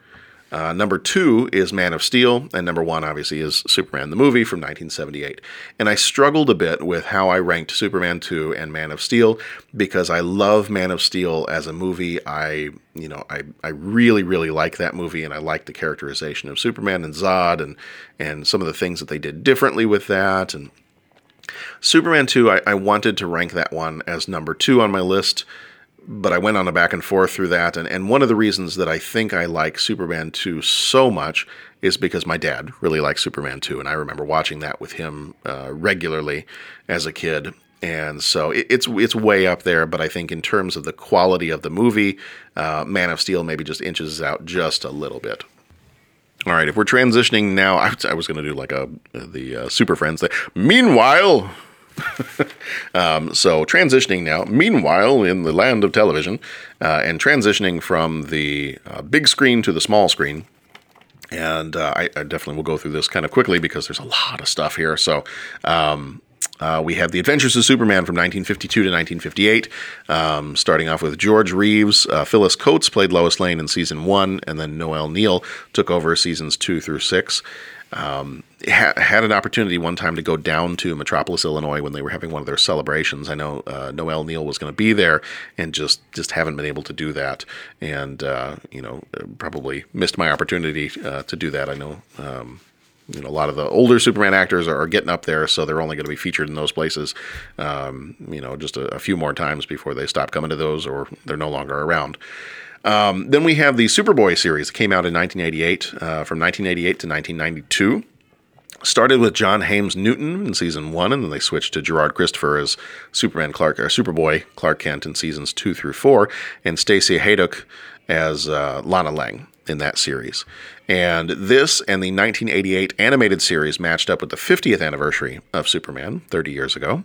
Uh, number two is Man of Steel, and number one, obviously, is Superman the movie from 1978. And I struggled a bit with how I ranked Superman 2 and Man of Steel because I love Man of Steel as a movie. I, you know, I, I really, really like that movie, and I like the characterization of Superman and Zod, and and some of the things that they did differently with that. And Superman 2, I, I wanted to rank that one as number two on my list but I went on a back and forth through that. And, and one of the reasons that I think I like Superman 2 so much is because my dad really likes Superman 2. And I remember watching that with him uh, regularly as a kid. And so it, it's it's way up there, but I think in terms of the quality of the movie, uh, Man of Steel maybe just inches out just a little bit. All right, if we're transitioning now, I, *laughs* I was going to do like a the uh, Super Friends thing. Meanwhile, *laughs* um, so transitioning now, meanwhile, in the land of television, uh, and transitioning from the uh, big screen to the small screen. And uh, I, I, definitely will go through this kind of quickly because there's a lot of stuff here. So um, uh, we have The Adventures of Superman from 1952 to 1958, um, starting off with George Reeves. Uh, Phyllis Coates played Lois Lane in season one, and then Noel Neill took over seasons two through six. Um, ha- had an opportunity one time to go down to Metropolis, Illinois, when they were having one of their celebrations. I know uh, Noel Neill was going to be there, and just just haven't been able to do that, and uh, you know probably missed my opportunity uh, to do that. I know. Um, you know, a lot of the older Superman actors are, are getting up there, so they're only going to be featured in those places, um, you know, just a, a, few more times before they stop coming to those or they're no longer around. Um, then we have the Superboy series that came out in 1988, uh, from 1988 to 1992. Started with John Haymes Newton in season one, and then they switched to Gerard Christopher as Superman Clark or Superboy Clark Kent in seasons two through four, and Stacy Haiduk as uh, Lana Lang in that series. And this and the 1988 animated series matched up with the 50th anniversary of Superman 30 years ago.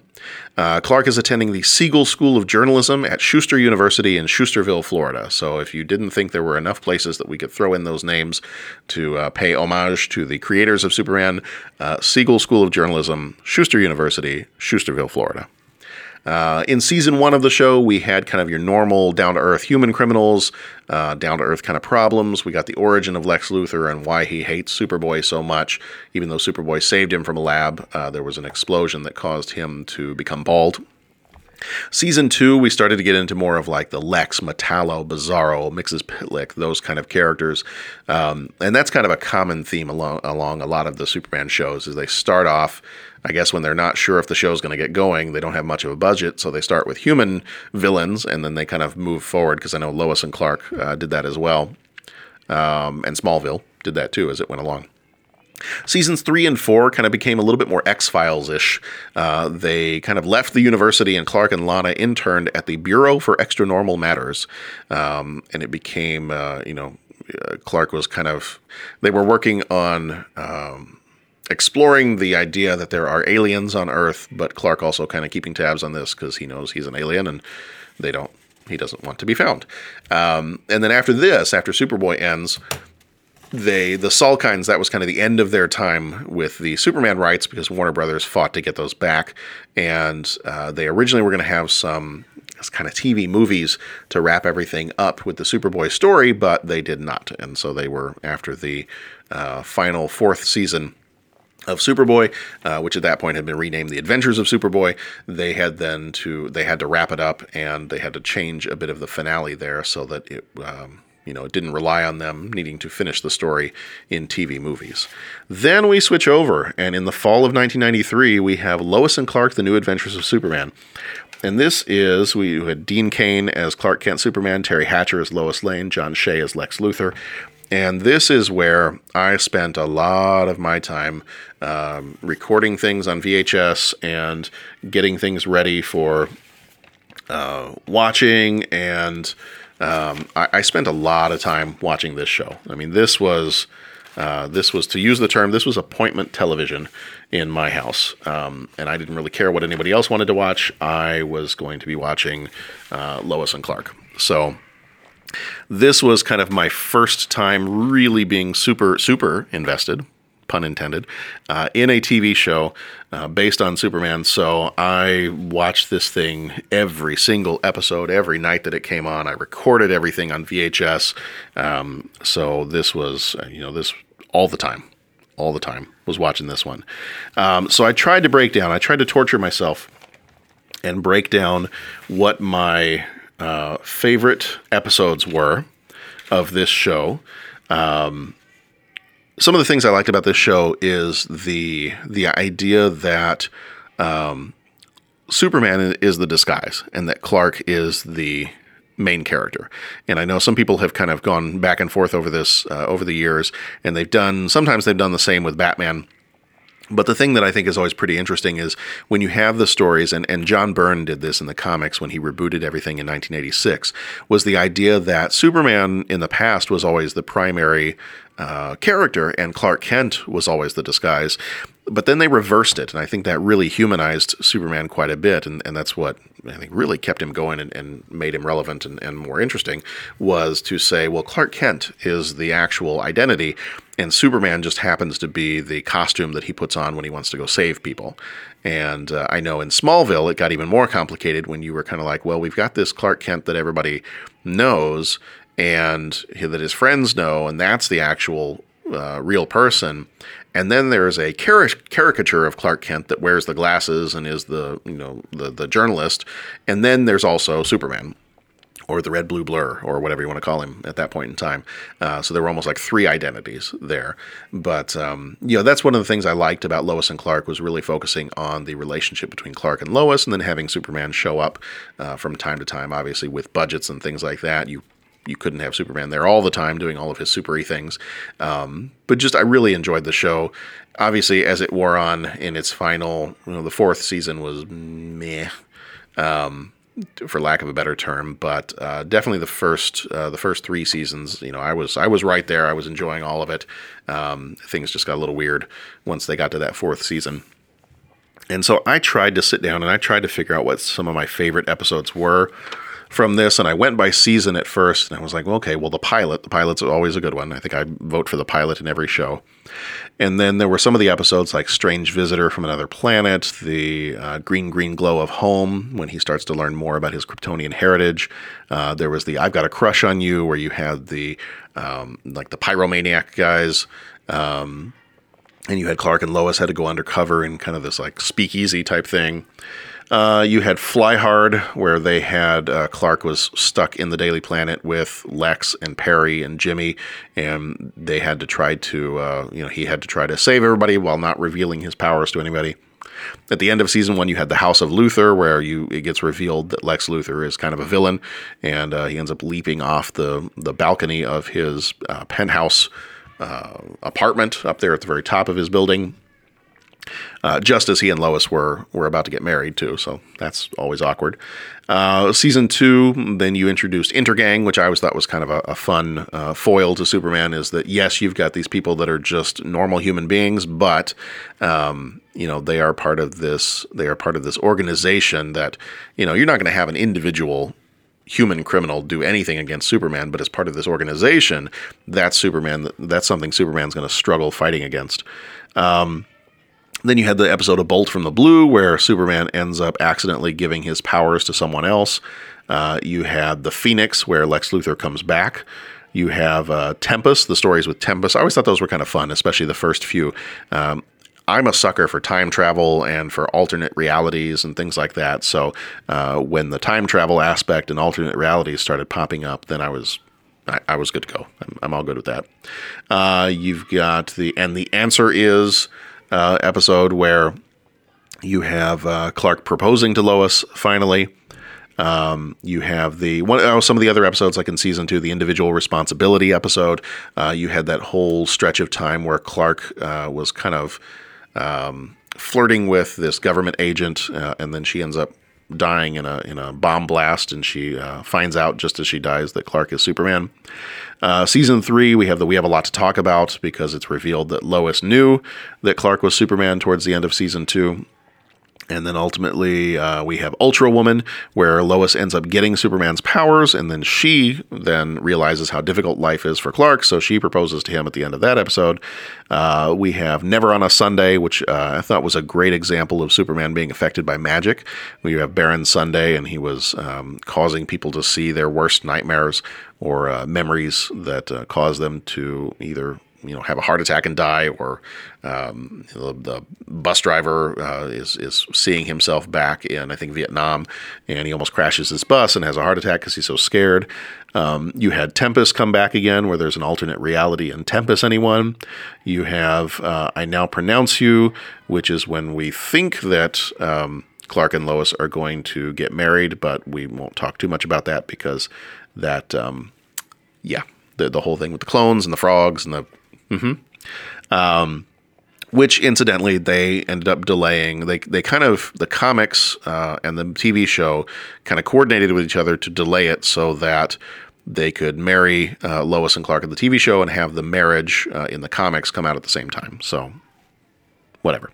Uh, Clark is attending the Siegel School of Journalism at Shuster University in Shusterville, Florida. So if you didn't think there were enough places that we could throw in those names to uh, pay homage to the creators of Superman, uh, Siegel School of Journalism, Shuster University, Shusterville, Florida. Uh, in season one of the show, we had kind of your normal down to earth human criminals, uh, down to earth kind of problems. We got the origin of Lex Luthor and why he hates Superboy so much. Even though Superboy saved him from a lab, uh, there was an explosion that caused him to become bald. Season two, we started to get into more of like the Lex, Metallo, Bizarro, Mxyzptlk, those kind of characters, um, and that's kind of a common theme along along a lot of the Superman shows. Is they start off I guess when they're not sure if the show's going to get going, they don't have much of a budget, so they start with human villains and then they kind of move forward. Because I know Lois and Clark uh, did that as well, um, and Smallville did that too as it went along. Seasons three and four kind of became a little bit more X Files ish. Uh, they kind of left the university, and Clark and Lana interned at the Bureau for Extra Normal Matters, um, and it became, uh, you know, uh, Clark was kind of. They were working on. Um, exploring the idea that there are aliens on Earth, but Clark also kind of keeping tabs on this because he knows he's an alien and they don't. He doesn't want to be found. Um, and then after this, after Superboy ends, they the Salkinds that was kind of the end of their time with the Superman rights because Warner Brothers fought to get those back, and uh, they originally were going to have some kind of TV movies to wrap everything up with the Superboy story, but they did not, and so they were after the uh, final fourth season of Superboy, uh, which at that point had been renamed The Adventures of Superboy. They had then to they had to wrap it up and they had to change a bit of the finale there so that it um, you know it didn't rely on them needing to finish the story in TV movies. Then we switch over, and in the fall of 1993, we have Lois and Clark: The New Adventures of Superman. And this is we had Dean Cain as Clark Kent Superman, Teri Hatcher as Lois Lane, John Shea as Lex Luthor. And this is where I spent a lot of my time um, recording things on VHS and getting things ready for uh, watching. And um, I, I spent a lot of time watching this show. I mean, this was. Uh, this was, to use the term, this was appointment television in my house. Um, and I didn't really care what anybody else wanted to watch. I was going to be watching uh, Lois and Clark. So this was kind of my first time really being super, super invested, pun intended, uh, in a TV show uh, based on Superman. So I watched this thing every single episode, every night that it came on. I recorded everything on VHS. Um, so this was, uh, you know, this all the time, all the time was watching this one. Um, so I tried to break down, I tried to torture myself and break down what my uh, favorite episodes were of this show. Um, some of the things I liked about this show is the the idea that um, Superman is the disguise and that Clark is the main character. And I know some people have kind of gone back and forth over this uh, over the years, and they've done sometimes they've done the same with Batman. But the thing that I think is always pretty interesting is when you have the stories, and, and John Byrne did this in the comics when he rebooted everything in 1986, was the idea that Superman in the past was always the primary uh, character and Clark Kent was always the disguise. But then they reversed it, and I think that really humanized Superman quite a bit, and, and that's what I think really kept him going and, and made him relevant and, and more interesting was to say, well, Clark Kent is the actual identity, and Superman just happens to be the costume that he puts on when he wants to go save people. And uh, I know in Smallville it got even more complicated when you were kind of like, well, we've got this Clark Kent that everybody knows and that his friends know, and that's the actual uh, real person. And then there's a caricature of Clark Kent that wears the glasses and is the you know the the journalist. And then there's also Superman, or the Red Blue Blur, or whatever you want to call him at that point in time. Uh, so there were almost like three identities there. But um, you know that's one of the things I liked about Lois and Clark was really focusing on the relationship between Clark and Lois, and then having Superman show up uh, from time to time. Obviously, with budgets and things like that, you you couldn't have Superman there all the time doing all of his supery things. Um, but just I really enjoyed the show. Obviously, as it wore on in its final, you know, the fourth season was meh, um, for lack of a better term. But uh, definitely the first uh, the first three seasons, you know, I was I was right there. I was enjoying all of it. Um, things just got a little weird once they got to that fourth season. And so I tried to sit down and I tried to figure out what some of my favorite episodes were from this, and I went by season at first, and I was like, well, okay, well, the pilot, the pilot's always a good one. I think I vote for the pilot in every show. And then there were some of the episodes like Strange Visitor from Another Planet, the uh, Green Green Glow of Home, when he starts to learn more about his Kryptonian heritage. Uh, there was the I've Got a Crush on You, where you had the um, like the pyromaniac guys. Um, and you had Clark and Lois had to go undercover in kind of this like speakeasy type thing. Uh, you had Fly Hard, where they had uh, Clark was stuck in the Daily Planet with Lex and Perry and Jimmy, and they had to try to, uh, you know, he had to try to save everybody while not revealing his powers to anybody. At the end of season one, you had the House of Luthor, where you it gets revealed that Lex Luthor is kind of a villain, and uh, he ends up leaping off the the balcony of his uh, penthouse apartment up there at the very top of his building uh, just as he and Lois were were about to get married too. So that's always awkward. Uh, season two, then you introduced Intergang, which I always thought was kind of a, a fun uh, foil to Superman. Is that yes, you've got these people that are just normal human beings, but um, you know they are part of this. They are part of this organization that you know you're not going to have an individual human criminal do anything against Superman, but as part of this organization, that's Superman. That's something Superman's going to struggle fighting against. Um, then you had the episode of Bolt from the Blue, where Superman ends up accidentally giving his powers to someone else. Uh, you had the Phoenix, where Lex Luthor comes back. You have uh, Tempus, the stories with Tempus. I always thought those were kind of fun, especially the first few. Um, I'm a sucker for time travel and for alternate realities and things like that. So uh, when the time travel aspect and alternate realities started popping up, then I was I, was good to go. I'm, I'm all good with that. Uh, you've got the and the answer is uh, episode where you have uh, Clark proposing to Lois finally. Um, you have the one oh, some of the other episodes, like in season two, the individual responsibility episode. Uh, you had that whole stretch of time where Clark uh, was kind of um, flirting with this government agent, uh, and then she ends up dying in a in a bomb blast, and she uh, finds out just as she dies that Clark is Superman. Uh, season three, we have the we have a lot to talk about because it's revealed that Lois knew that Clark was Superman towards the end of season two. And then ultimately, uh, we have Ultra Woman, where Lois ends up getting Superman's powers, and then she then realizes how difficult life is for Clark, so she proposes to him at the end of that episode. Uh, we have Never on a Sunday, which uh, I thought was a great example of Superman being affected by magic. We have Baron Sunday, and he was um, causing people to see their worst nightmares or uh, memories that uh, cause them to either you know have a heart attack and die, or um, the, the, bus driver uh, is is seeing himself back in I think Vietnam, and he almost crashes his bus and has a heart attack because he's so scared. Um, you had Tempus come back again, where there's an alternate reality in Tempus. Anyone? You have uh, I now pronounce you, which is when we think that. Um, Clark and Lois are going to get married, but we won't talk too much about that because that, um, yeah, the the whole thing with the clones and the frogs and the Mm-hmm. Um, which incidentally they ended up delaying. They they kind of the comics uh, and the TV show kind of coordinated with each other to delay it so that they could marry uh, Lois and Clark in the TV show and have the marriage uh, in the comics come out at the same time. So whatever.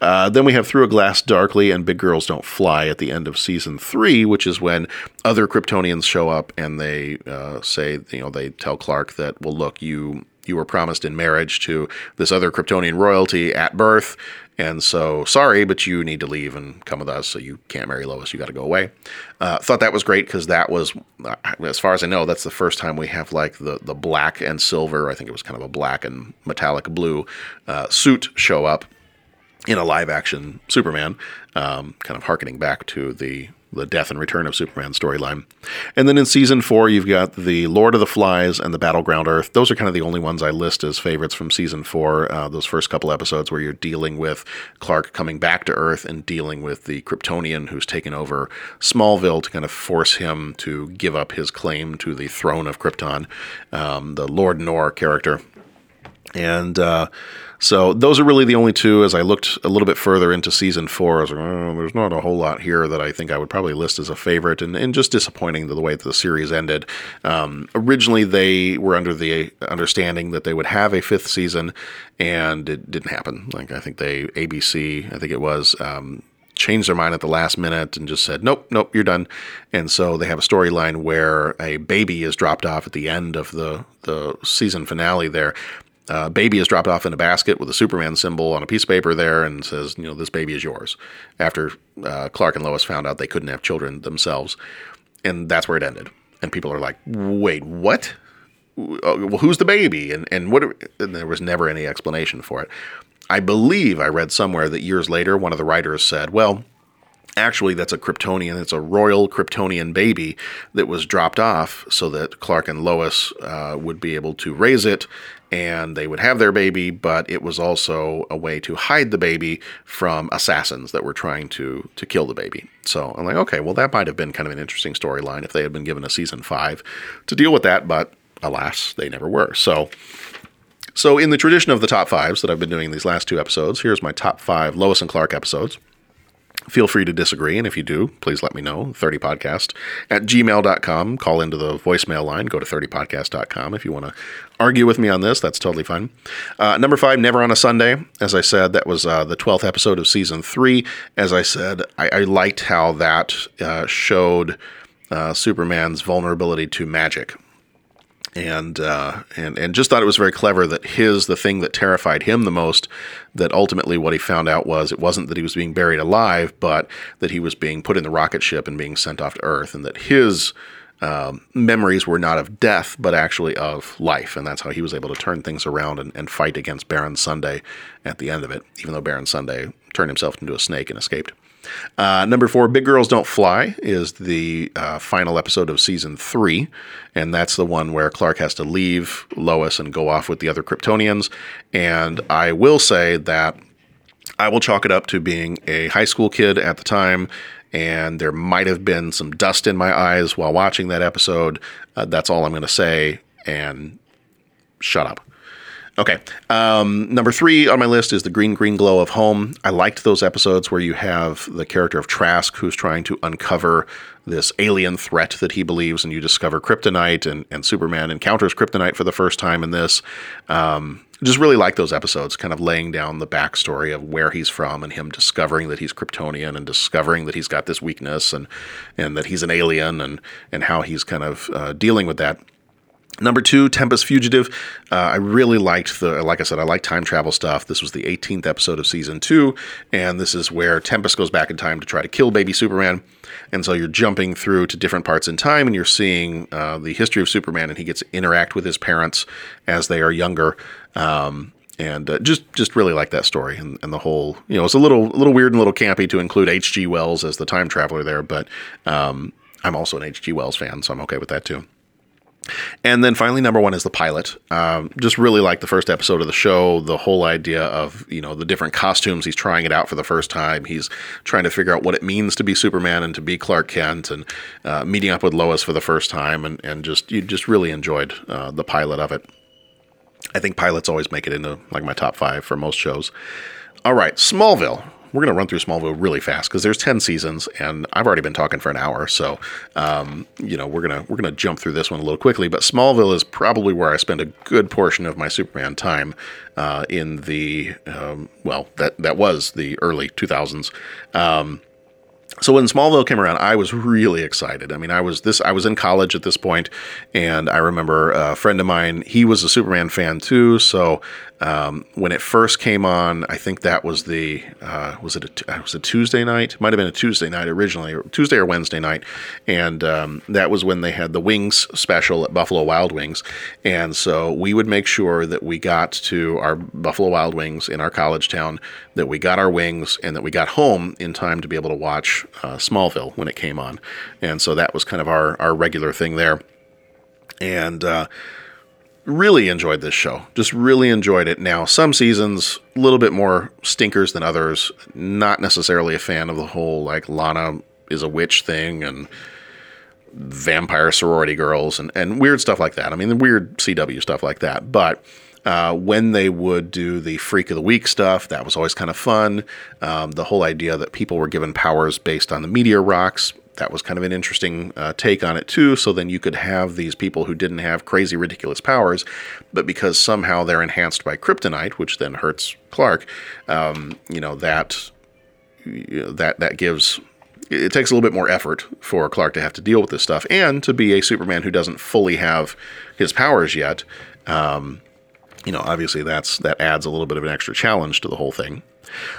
Uh, then we have Through a Glass Darkly and Big Girls Don't Fly at the end of season three, which is when other Kryptonians show up and they uh, say, you know, they tell Clark that, well, look, you you were promised in marriage to this other Kryptonian royalty at birth. And so, sorry, but you need to leave and come with us. So you can't marry Lois. You got to go away. Uh, thought that was great because that was, uh, as far as I know, that's the first time we have like the the black and silver. I think it was kind of a black and metallic blue uh, suit show up in a live action Superman, um, kind of harkening back to the the death and return of Superman storyline. And then in season four, you've got the Lord of the Flies and the Battleground Earth. Those are kind of the only ones I list as favorites from season four. Uh, those first couple episodes where you're dealing with Clark coming back to Earth and dealing with the Kryptonian who's taken over Smallville to kind of force him to give up his claim to the throne of Krypton. Um, the Lord Nor character. And uh, so those are really the only two. As I looked a little bit further into season four, I was like, oh, there's not a whole lot here that I think I would probably list as a favorite, and, and just disappointing the way that the series ended. Um, originally, they were under the understanding that they would have a fifth season, and it didn't happen. Like I think they ABC, I think it was. Um, changed their mind at the last minute and just said, nope, nope, you're done. And so they have a storyline where a baby is dropped off at the end of the, the season finale there uh, baby is dropped off in a basket with a Superman symbol on a piece of paper there and says, you know, this baby is yours. After uh, Clark and Lois found out they couldn't have children themselves. And that's where it ended. And people are like, wait, what? Uh, well, who's the baby? And, and what? And there was never any explanation for it. I believe I read somewhere that years later, one of the writers said, well, actually that's a Kryptonian. It's a royal Kryptonian baby that was dropped off so that Clark and Lois uh, would be able to raise it and they would have their baby, but it was also a way to hide the baby from assassins that were trying to to kill the baby. So I'm like, okay, well that might have been kind of an interesting storyline if they had been given a season five to deal with that, but alas, they never were. So so in the tradition of the top fives that I've been doing these last two episodes, here's my top five Lois and Clark episodes. Feel free to disagree, and if you do, please let me know. 30podcast at gmail.com. Call into the voicemail line. Go to 30podcast.com if you want to argue with me on this. That's totally fine. Uh, number five, Never on a Sunday. As I said, that was uh, the 12th episode of season three. As I said, I, I liked how that uh, showed uh, Superman's vulnerability to magic and uh, and and just thought it was very clever that his the thing that terrified him the most that ultimately what he found out was it wasn't that he was being buried alive but that he was being put in the rocket ship and being sent off to earth and that his um, memories were not of death but actually of life and that's how he was able to turn things around and, and fight against baron sunday at the end of it even though baron sunday turned himself into a snake and escaped uh, number four, Big Girls Don't Fly is the uh, final episode of season three, and that's the one where Clark has to leave Lois and go off with the other Kryptonians. And I will say that I will chalk it up to being a high school kid at the time, and there might have been some dust in my eyes while watching that episode. Uh, that's all I'm going to say, and shut up. Okay. Um, number three on my list is the Green Green Glow of Home. I liked those episodes where you have the character of Trask who's trying to uncover this alien threat that he believes, and you discover kryptonite, and, and Superman encounters kryptonite for the first time in this. Um, just really like those episodes, kind of laying down the backstory of where he's from and him discovering that he's Kryptonian and discovering that he's got this weakness and and that he's an alien and and how he's kind of uh, dealing with that. Number two, Tempus Fugitive. Uh, I really liked the, like I said, I like time travel stuff. This was the 18th episode of season two, and this is where Tempus goes back in time to try to kill baby Superman. And so you're jumping through to different parts in time, and you're seeing uh, the history of Superman, and he gets to interact with his parents as they are younger. Um, and uh, just just really like that story and, and the whole you know it's a little little weird and a little campy to include H.G. Wells as the time traveler there, but um, I'm also an H.G. Wells fan, so I'm okay with that too. And then finally, number one is the pilot. Um, just really like the first episode of the show. The whole idea of you know the different costumes. He's trying it out for the first time. He's trying to figure out what it means to be Superman and to be Clark Kent, and uh, meeting up with Lois for the first time. And and just you just really enjoyed uh, the pilot of it. I think pilots always make it into like my top five for most shows. All right, Smallville we're going to run through Smallville really fast because there's 10 seasons and I've already been talking for an hour. So, um, you know, we're going to, we're going to jump through this one a little quickly, but Smallville is probably where I spend a good portion of my Superman time, uh, in the, um, well, that, that was the early 2000s. Um, so when Smallville came around, I was really excited. I mean, I was this I was in college at this point, and I remember a friend of mine. He was a Superman fan too. So um, when it first came on, I think that was the uh, was it a, was a Tuesday night? Might have been a Tuesday night originally, or Tuesday or Wednesday night, and um, that was when they had the Wings special at Buffalo Wild Wings, and so we would make sure that we got to our Buffalo Wild Wings in our college town, that we got our wings, and that we got home in time to be able to watch uh, Smallville when it came on, and so that was kind of our our regular thing there, and. Uh, really enjoyed this show. Just really enjoyed it. Now, some seasons a little bit more stinkers than others. Not necessarily a fan of the whole like Lana is a witch thing and vampire sorority girls and, and weird stuff like that. I mean, the weird CW stuff like that. But uh, when they would do the Freak of the Week stuff, that was always kind of fun. Um, the whole idea that people were given powers based on the meteor rocks, that was kind of an interesting uh, take on it too. So then you could have these people who didn't have crazy, ridiculous powers, but because somehow they're enhanced by kryptonite, which then hurts Clark, um, you know that that that gives it takes a little bit more effort for Clark to have to deal with this stuff and to be a Superman who doesn't fully have his powers yet. Um, you know, obviously that's that adds a little bit of an extra challenge to the whole thing.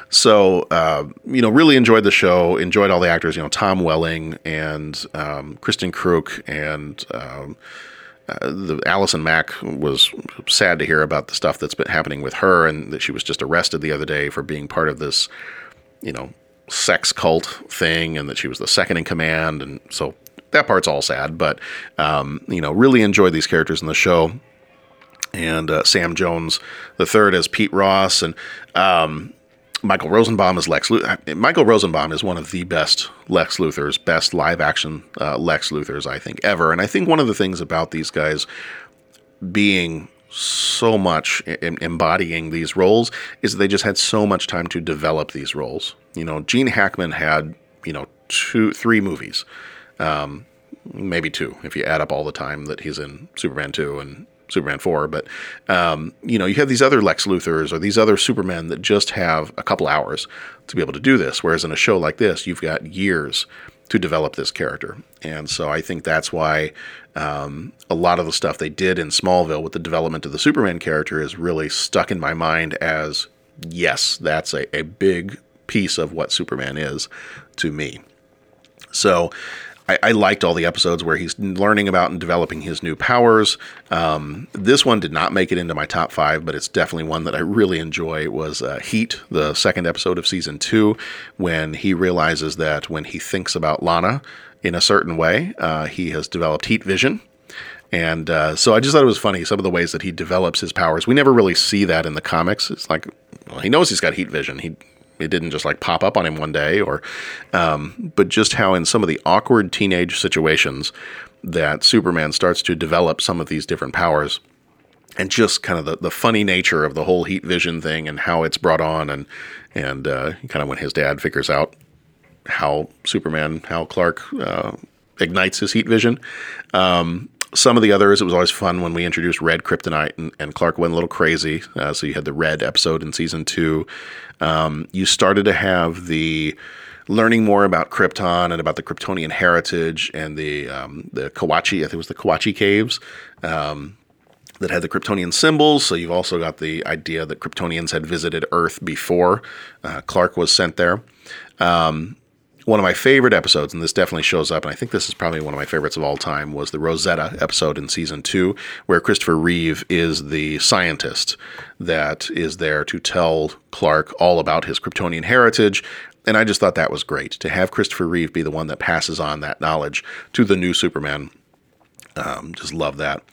So, uh, you know, really enjoyed the show. Enjoyed all the actors. You know, Tom Welling and um, Kristin Kreuk and. Um, uh, the Allison Mack was sad to hear about the stuff that's been happening with her, and that she was just arrested the other day for being part of this, you know, sex cult thing, and that she was the second in command, and so that part's all sad. But um, you know, really enjoyed these characters in the show and uh, Sam Jones the third as Pete Ross, and um, Michael Rosenbaum as Lex. Michael Rosenbaum is one of the best Lex Luthors, best live action uh, Lex Luthors I think ever. And I think one of the things about these guys being so much in embodying these roles is they just had so much time to develop these roles. You know, Gene Hackman had you know two, three movies. Um, maybe two if you add up all the time that he's in Superman 2 and Superman 4, but um, you know, you have these other Lex Luthors or these other Supermen that just have a couple hours to be able to do this. Whereas in a show like this, you've got years to develop this character. And so I think that's why um, a lot of the stuff they did in Smallville with the development of the Superman character is really stuck in my mind as yes, that's a, a big piece of what Superman is to me. So I, I, liked all the episodes where he's learning about and developing his new powers. Um, this one did not make it into my top five, but it's definitely one that I really enjoy. It was uh, Heat, the second episode of season two, when he realizes that when he thinks about Lana in a certain way, uh, he has developed heat vision. And uh, so I just thought it was funny some of the ways that he develops his powers. We never really see that in the comics. It's like well, he knows he's got heat vision. He it didn't just like pop up on him one day, or um, but just how in some of the awkward teenage situations that Superman starts to develop some of these different powers and just kind of the, the funny nature of the whole heat vision thing and how it's brought on and and uh, kind of when his dad figures out how Superman, how Clark uh, ignites his heat vision. Um, some of the others, it was always fun when we introduced Red Kryptonite and, and Clark went a little crazy. Uh, so you had the Red episode in season two. Um, you started to have the learning more about Krypton and about the Kryptonian heritage and the um, the Kawatche. I think it was the Kawatche caves. Um, that had the Kryptonian symbols. So you've also got the idea that Kryptonians had visited Earth before uh, Clark was sent there. Um, one of my favorite episodes, and this definitely shows up, and I think this is probably one of my favorites of all time, was the Rosetta episode in season two, where Christopher Reeve is the scientist that is there to tell Clark all about his Kryptonian heritage. And I just thought that was great to have Christopher Reeve be the one that passes on that knowledge to the new Superman. Um, just love that.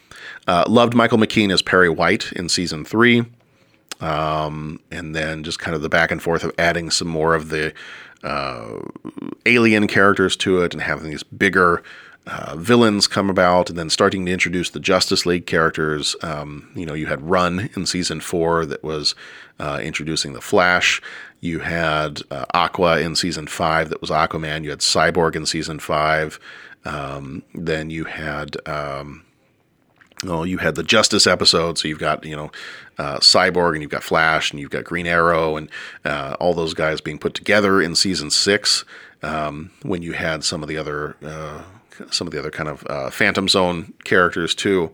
Uh, loved Michael McKean as Perry White in season three. Um, and then just kind of the back and forth of adding some more of the uh, alien characters to it and having these bigger uh, villains come about, and then starting to introduce the Justice League characters. Um, you know, you had Run in season four that was uh, introducing the Flash. You had uh, Aqua in season five that was Aquaman. You had Cyborg in season five. Um, then you had. Um, you had the Justice episode, so you've got you know uh, Cyborg and you've got Flash and you've got Green Arrow and uh, all those guys being put together in season six. Um, when you had some of the other uh, some of the other kind of uh, Phantom Zone characters too,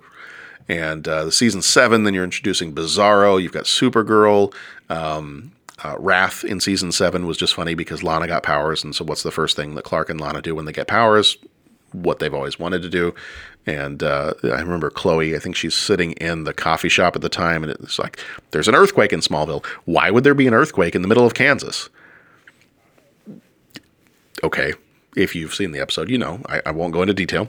and uh, the season seven, then you're introducing Bizarro. You've got Supergirl. Um, uh, Wrath in season seven was just funny because Lana got powers, and so what's the first thing that Clark and Lana do when they get powers? What they've always wanted to do. And uh, I remember Chloe, I think she's sitting in the coffee shop at the time, and it's like, there's an earthquake in Smallville. Why would there be an earthquake in the middle of Kansas? Okay, if you've seen the episode, you know. I, I won't go into detail.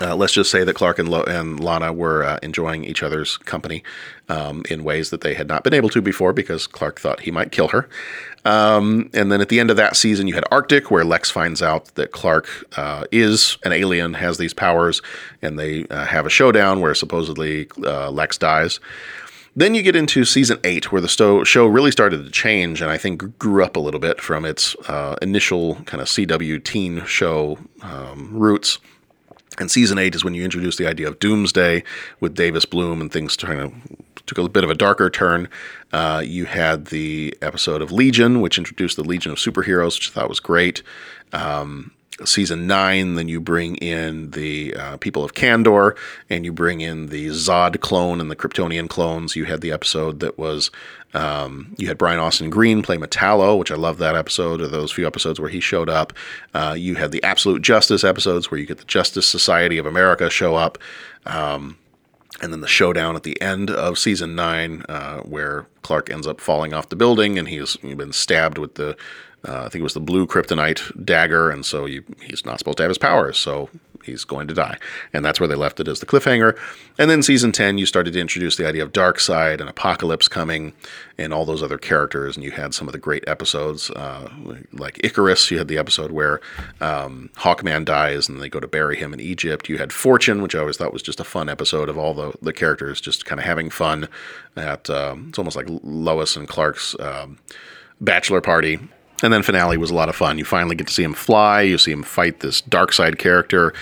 Uh, let's just say that Clark and, Lo- and Lana were uh, enjoying each other's company um, in ways that they had not been able to before because Clark thought he might kill her. Um, and then at the end of that season, you had Arctic, where Lex finds out that Clark uh, is an alien, has these powers, and they uh, have a showdown where supposedly uh, Lex dies. Then you get into season eight, where the sto- show really started to change, and I think grew up a little bit from its uh, initial kind of CW teen show um, roots. And season eight is when you introduce the idea of Doomsday with Davis Bloom and things kind of took a bit of a darker turn. Uh, you had the episode of Legion, which introduced the Legion of Superheroes, which I thought was great. Um, season nine, then you bring in the uh, people of Kandor, and you bring in the Zod clone and the Kryptonian clones. You had the episode that was um, you had Brian Austin Green play Metallo, which I love that episode, or those few episodes where he showed up. Uh, you had the Absolute Justice episodes where you get the Justice Society of America show up. Um, and then the showdown at the end of season nine, uh, where Clark ends up falling off the building and he's been stabbed with the uh, I think it was the blue kryptonite dagger, and so you, he's not supposed to have his powers, so he's going to die. And that's where they left it as the cliffhanger. And then season 10, you started to introduce the idea of Darkseid and Apocalypse coming and all those other characters. And you had some of the great episodes, uh, like Icarus. You had the episode where um, Hawkman dies and they go to bury him in Egypt. You had Fortune, which I always thought was just a fun episode of all the, the characters just kind of having fun at, um, it's almost like Lois and Clark's um, bachelor party and then finale was a lot of fun. You finally get to see him fly. You see him fight this Darkseid character.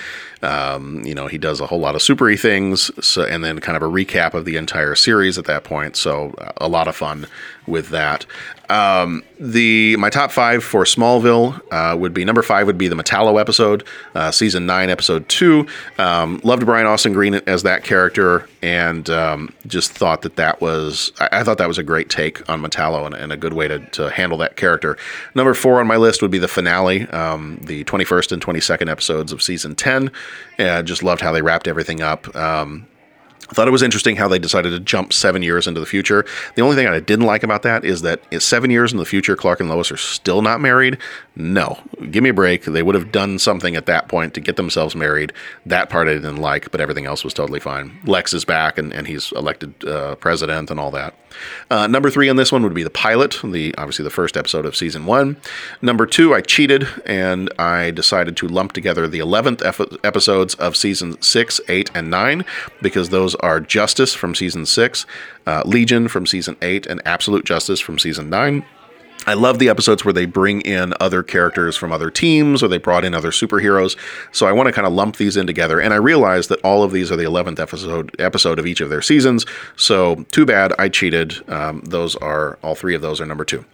Um, you know, he does a whole lot of supery things. So, and then kind of a recap of the entire series at that point. So uh, a lot of fun with that. Um, the my top five for Smallville uh, would be number five would be the Metallo episode, uh, season nine, episode two. Um, loved Brian Austin Green as that character, and um, just thought that that was I, I, thought that was a great take on Metallo and, and a good way to, to handle that character. Number four on my list would be the finale, um, the 21st and 22nd episodes of season 10. And just loved how they wrapped everything up. Um, I thought it was interesting how they decided to jump seven years into the future. The only thing I didn't like about that is that it's seven years in the future, Clark and Lois are still not married. No, give me a break. They would have done something at that point to get themselves married. That part I didn't like, but everything else was totally fine. Lex is back and, and he's elected uh, president and all that. Uh, number three on this one would be the pilot, the obviously the first episode of season one. Number two, I cheated and I decided to lump together the 11th ep- episodes of season six, eight, and nine because those are Justice from season six, uh, Legion from season eight, and Absolute Justice from season nine. I love the episodes where they bring in other characters from other teams or they brought in other superheroes. So I want to kind of lump these in together. And I realized that all of these are the 11th episode episode of each of their seasons. So too bad I cheated. Um, those are all three of those are number two.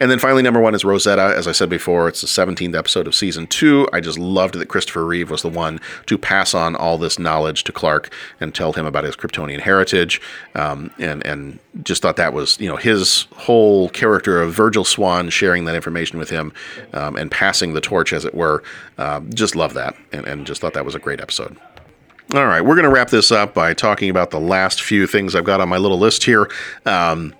And then finally, number one is Rosetta. As I said before, it's the 17th episode of season two. I just loved that Christopher Reeve was the one to pass on all this knowledge to Clark and tell him about his Kryptonian heritage. Um, and, and just thought that was, you know, his whole character of Virgil Swann sharing that information with him um, and passing the torch, as it were. Um, just love that and, and just thought that was a great episode. All right, we're going to wrap this up by talking about the last few things I've got on my little list here. Um,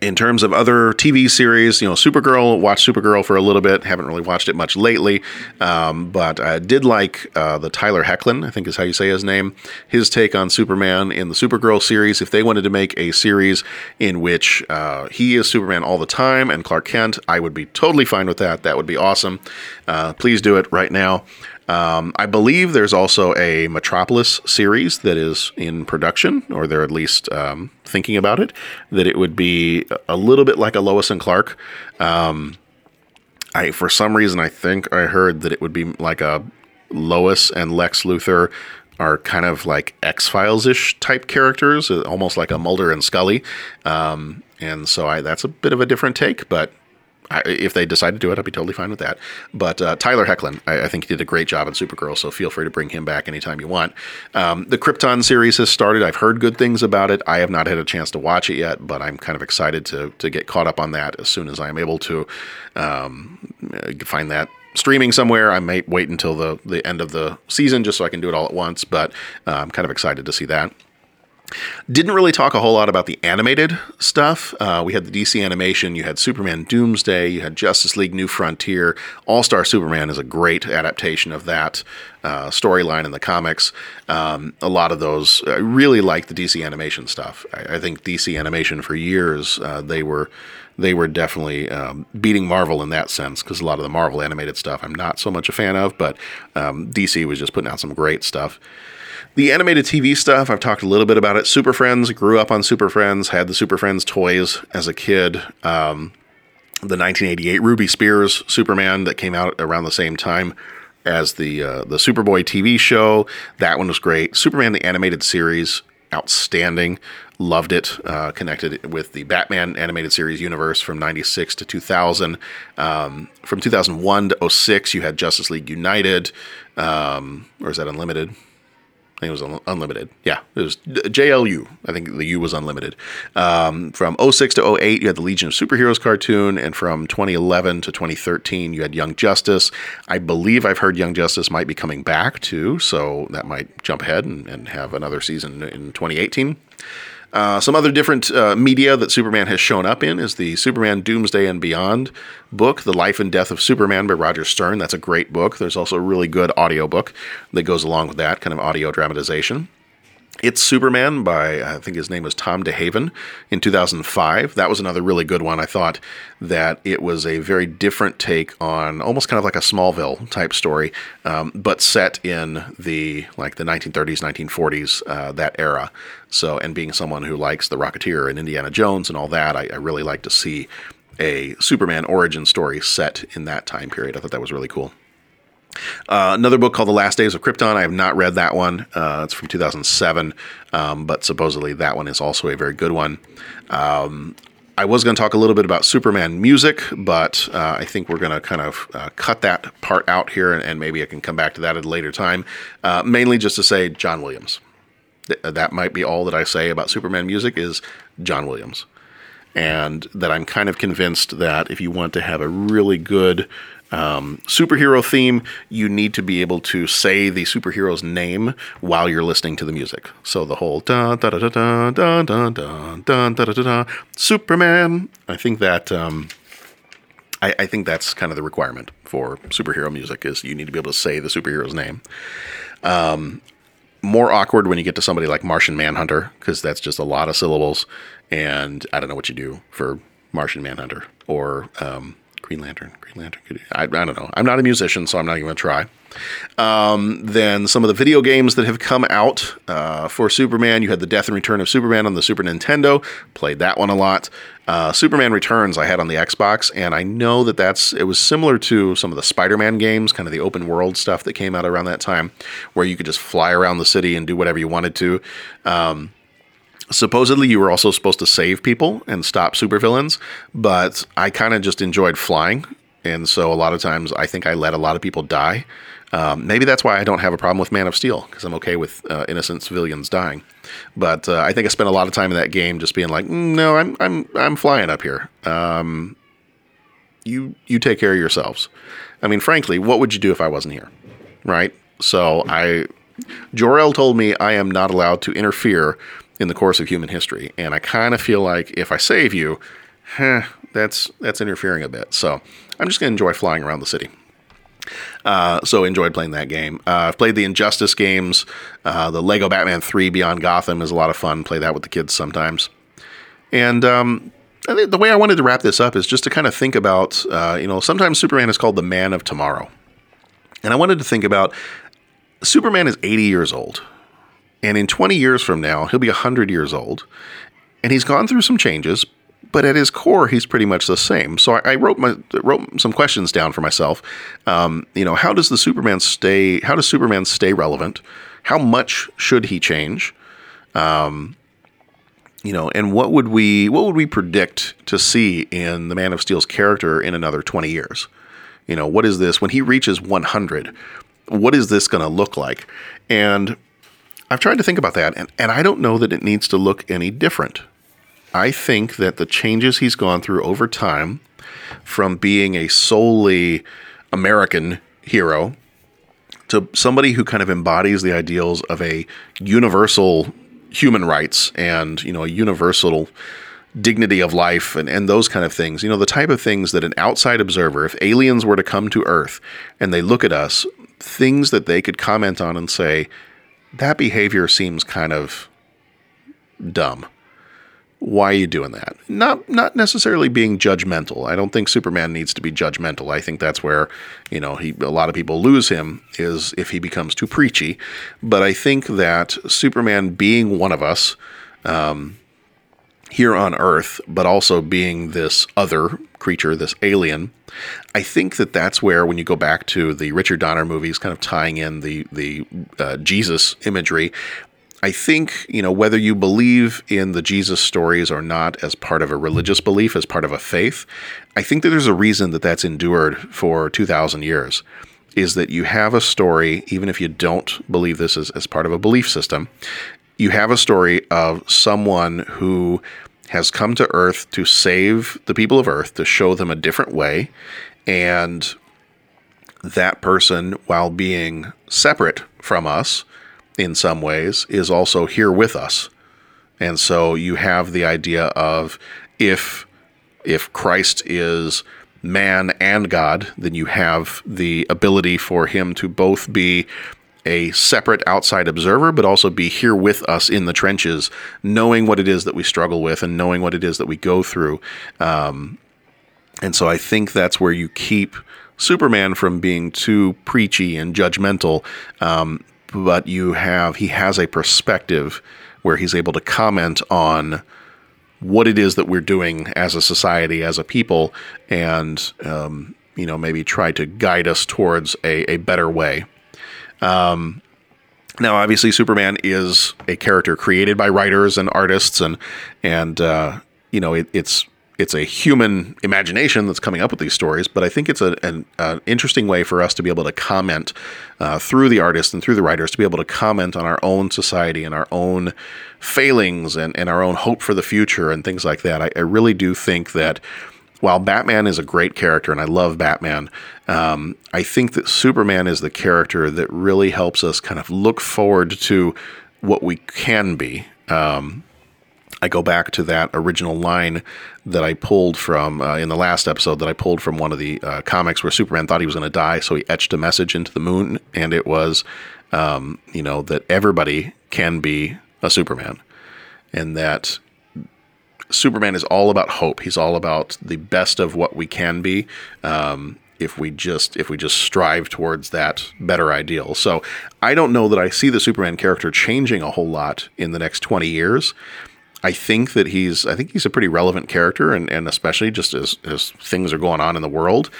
in terms of other TV series, you know, Supergirl, watched Supergirl for a little bit. Haven't really watched it much lately, um, but I did like uh, the Tyler Hoechlin, I think is how you say his name, his take on Superman in the Supergirl series. If they wanted to make a series in which uh, he is Superman all the time and Clark Kent, I would be totally fine with that. That would be awesome. Uh, please do it right now. Um, I believe there's also a Metropolis series that is in production, or they're at least um, thinking about it. That it would be a little bit like a Lois and Clark. Um, I, for some reason, I think I heard that it would be like a Lois and Lex Luthor are kind of like X Files ish type characters, almost like a Mulder and Scully. Um, and so I, that's a bit of a different take, but If they decide to do it, I'd be totally fine with that. But uh, Tyler Hoechlin, I, I, think he did a great job in Supergirl, so feel free to bring him back anytime you want. Um, the Krypton series has started. I've heard good things about it. I have not had a chance to watch it yet, but I'm kind of excited to to get caught up on that as soon as I'm able to um, find that streaming somewhere. I might wait until the the end of the season just so I can do it all at once, but uh, I'm kind of excited to see that. Didn't really talk a whole lot about the animated stuff. Uh, we had the DC animation, you had Superman Doomsday, you had Justice League New Frontier. All Star Superman is a great adaptation of that uh, storyline in the comics. Um, a lot of those, I really like the DC animation stuff. I, I think DC animation for years, uh, they were. They were definitely um, beating Marvel in that sense because a lot of the Marvel animated stuff I'm not so much a fan of, but um, DC was just putting out some great stuff. The animated TV stuff, I've talked a little bit about it. Super Friends, grew up on Super Friends, had the Super Friends toys as a kid. Um, the 1988 Ruby Spears Superman that came out around the same time as the uh, the Superboy TV show. That one was great. Superman the animated series, outstanding. Loved it. Uh, connected with the Batman animated series universe from 96 to 2000. Um, from 2001 to 06, you had Justice League United. Um, or is that Unlimited? I think it was un- unlimited. Yeah, it was JLU. I think the U was unlimited. Um, from 06 to 08, you had the Legion of Superheroes cartoon, and from 2011 to 2013, you had Young Justice. I believe I've heard Young Justice might be coming back too, so that might jump ahead and, and have another season in 2018. Uh, some other different uh, media that Superman has shown up in is the Superman Doomsday and Beyond book, The Life and Death of Superman by Roger Stern. That's a great book. There's also a really good audio book that goes along with that, kind of audio dramatization. It's Superman by, I think his name was Tom DeHaven in 2005. That was another really good one. I thought that it was a very different take on almost kind of like a Smallville type story, um, but set in the like the 1930s, 1940s, uh, that era. So, and being someone who likes The Rocketeer and Indiana Jones and all that, I, I really like to see a Superman origin story set in that time period. I thought that was really cool. Uh, another book called The Last Days of Krypton. I have not read that one. Uh, it's from 2007, um, but supposedly that one is also a very good one. Um, I was going to talk a little bit about Superman music, but uh, I think we're going to kind of uh, cut that part out here, and, and, maybe I can come back to that at a later time. Uh, mainly just to say John Williams. Th- that might be all that I say about Superman music is John Williams. And that I'm kind of convinced that if you want to have a really good um, superhero theme, you need to be able to say the superhero's name while you're listening to the music. So the whole da da da da da da da da da da da Superman. I think that um, I, I think that's kind of the requirement for superhero music is you need to be able to say the superhero's name. Um, more awkward when you get to somebody like Martian Manhunter because that's just a lot of syllables, and I don't know what you do for Martian Manhunter or um, Green Lantern. Green Lantern. I, I don't know. I'm not a musician, so I'm not even going to try. Um, then some of the video games that have come out uh, for Superman. You had the Death and Return of Superman on the Super Nintendo. Played that one a lot. Uh, Superman Returns I had on the Xbox, and I know that that's it was similar to some of the Spider-Man games, kind of the open world stuff that came out around that time, where you could just fly around the city and do whatever you wanted to. Um, supposedly you were also supposed to save people and stop supervillains, but I kind of just enjoyed flying. And so a lot of times I think I let a lot of people die. Um, maybe that's why I don't have a problem with Man of Steel because I'm okay with uh, innocent civilians dying. But uh, I think I spent a lot of time in that game just being like, "Mm, no, I'm I'm I'm flying up here. Um, you you take care of yourselves. I mean, frankly, what would you do if I wasn't here, right? So I, Jor-El told me I am not allowed to interfere in the course of human history, and I kind of feel like if I save you, heh, that's that's interfering a bit. So I'm just gonna enjoy flying around the city. Uh, so enjoyed playing that game. Uh, I've played the Injustice games. Uh, the Lego Batman 3 Beyond Gotham is a lot of fun. Play that with the kids sometimes. And um, the way I wanted to wrap this up is just to kind of think about, uh, you know, sometimes Superman is called the man of tomorrow. And I wanted to think about Superman is 80 years old. And in 20 years from now, he'll be 100 years old. And he's gone through some changes, but at his core, he's pretty much the same. So I, I wrote my wrote some questions down for myself. Um, you know, how does the Superman stay? How does Superman stay relevant? How much should he change? Um, you know, and what would we what would we predict to see in the Man of Steel's character in another twenty years? You know, what is this when he reaches one hundred? What is this going to look like? And I've tried to think about that, and, and I don't know that it needs to look any different. I think that the changes he's gone through over time, from being a solely American hero to somebody who kind of embodies the ideals of a universal human rights and you know a universal dignity of life and, and those kind of things you know the type of things that an outside observer if aliens were to come to earth and they look at us things that they could comment on and say that behavior seems kind of dumb why are you doing that? Not not necessarily being judgmental. I don't think Superman needs to be judgmental. I think that's where you know he a lot of people lose him is if he becomes too preachy. But I think that Superman being one of us um, here on Earth, but also being this other creature, this alien, I think that that's where when you go back to the Richard Donner movies, kind of tying in the the uh, Jesus imagery, I think, you know, whether you believe in the Jesus stories or not as part of a religious belief, as part of a faith, I think that there's a reason that that's endured for 2,000 years. Is that you have a story, even if you don't believe this as, as part of a belief system, you have a story of someone who has come to Earth to save the people of Earth, to show them a different way. And that person, while being separate from us, in some ways is also here with us. And so you have the idea of if if Christ is man and God, then you have the ability for him to both be a separate outside observer, but also be here with us in the trenches, knowing what it is that we struggle with and knowing what it is that we go through. Um, and so I think that's where you keep Superman from being too preachy and judgmental, um, but you have he has a perspective where he's able to comment on what it is that we're doing as a society, as a people, and um, you know maybe try to guide us towards a, a better way. Um, now, obviously, Superman is a character created by writers and artists, and and uh, you know it, it's it's a human imagination that's coming up with these stories, but I think it's a, an, an interesting way for us to be able to comment uh, through the artists and through the writers to be able to comment on our own society and our own failings and, and our own hope for the future and things like that. I, I really do think that while Batman is a great character and I love Batman, um, I think that Superman is the character that really helps us kind of look forward to what we can be. Um, I go back to that original line that I pulled from uh, in the last episode that I pulled from one of the uh, comics where Superman thought he was going to die, so he etched a message into the moon, and it was, um, you know, that everybody can be a Superman, and that Superman is all about hope. He's all about the best of what we can be. Um, if we just if we just strive towards that better ideal. So I don't know that I see the Superman character changing a whole lot in the next 20 years. I think that he's I think he's a pretty relevant character and, and especially just as, as things are going on in the world.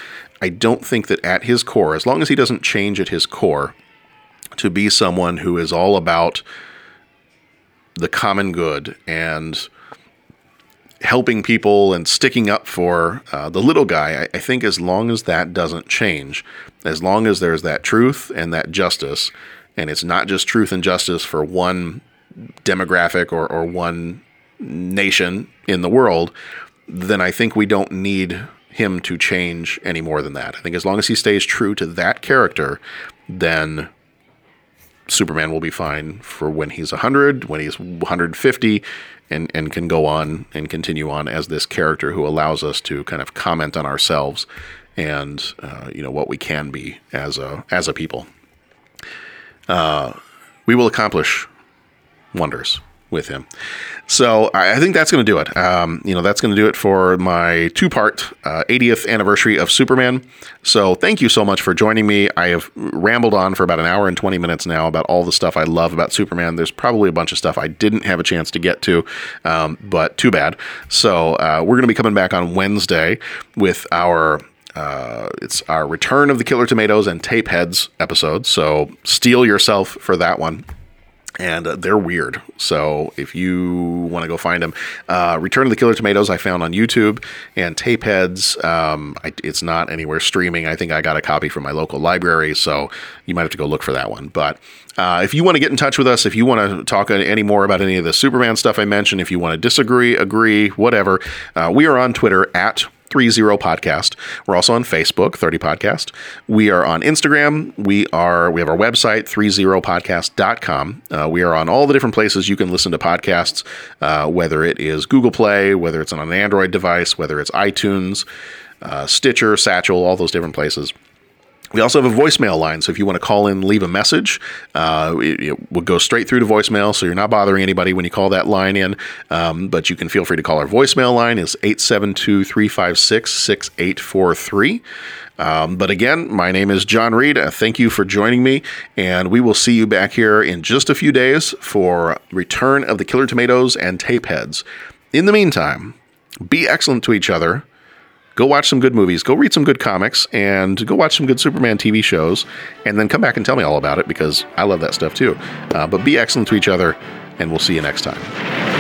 I don't think that at his core, as long as he doesn't change at his core to be someone who is all about the common good and helping people and sticking up for uh, the little guy, I, I, think as long as that doesn't change, as long as there's that truth and that justice, and it's not just truth and justice for one demographic or, or one nation in the world, then I think we don't need him to change any more than that. I think as long as he stays true to that character, then Superman will be fine for when he's 100, when he's 150, and, and can go on and continue on as this character who allows us to kind of comment on ourselves and uh, you know what we can be as a as a people. Uh, we will accomplish wonders with him. So I think that's going to do it. Um, you know, that's going to do it for my two part uh, 80th anniversary of Superman. So thank you so much for joining me. I have rambled on for about an hour and 20 minutes now about all the stuff I love about Superman. There's probably a bunch of stuff I didn't have a chance to get to, um, but too bad. So uh, we're going to be coming back on Wednesday with our uh, it's our Return of the Killer Tomatoes and Tapeheads episode. So steel yourself for that one and they're weird. So if you want to go find them, uh, Return of the Killer Tomatoes I found on YouTube, and Tapeheads, um, I, it's not anywhere streaming. I think I got a copy from my local library, so you might have to go look for that one. But uh, if you want to get in touch with us, if you want to talk any more about any of the Superman stuff I mentioned, if you want to disagree, agree, whatever, uh, we are on Twitter at 30 podcast. We're also on Facebook, 30 podcast. We are on Instagram. We are we have our website 30podcast.com. Uh, we are on all the different places you can listen to podcasts, uh, whether it is Google Play, whether it's on an Android device, whether it's iTunes, uh, Stitcher, Satchel, all those different places. We also have a voicemail line, so if you want to call in, leave a message, uh, it, it, will go straight through to voicemail, so you're not bothering anybody when you call that line in. Um, but you can feel free to call our voicemail line is 872-356-6843. Um, but again, my name is John Reed. Uh, thank you for joining me, and we will see you back here in just a few days for Return of the Killer Tomatoes and Tapeheads. In the meantime, be excellent to each other go watch some good movies, go read some good comics, and go watch some good Superman TV shows, and then come back and tell me all about it because I love that stuff too. Uh, but be excellent to each other, and we'll see you next time.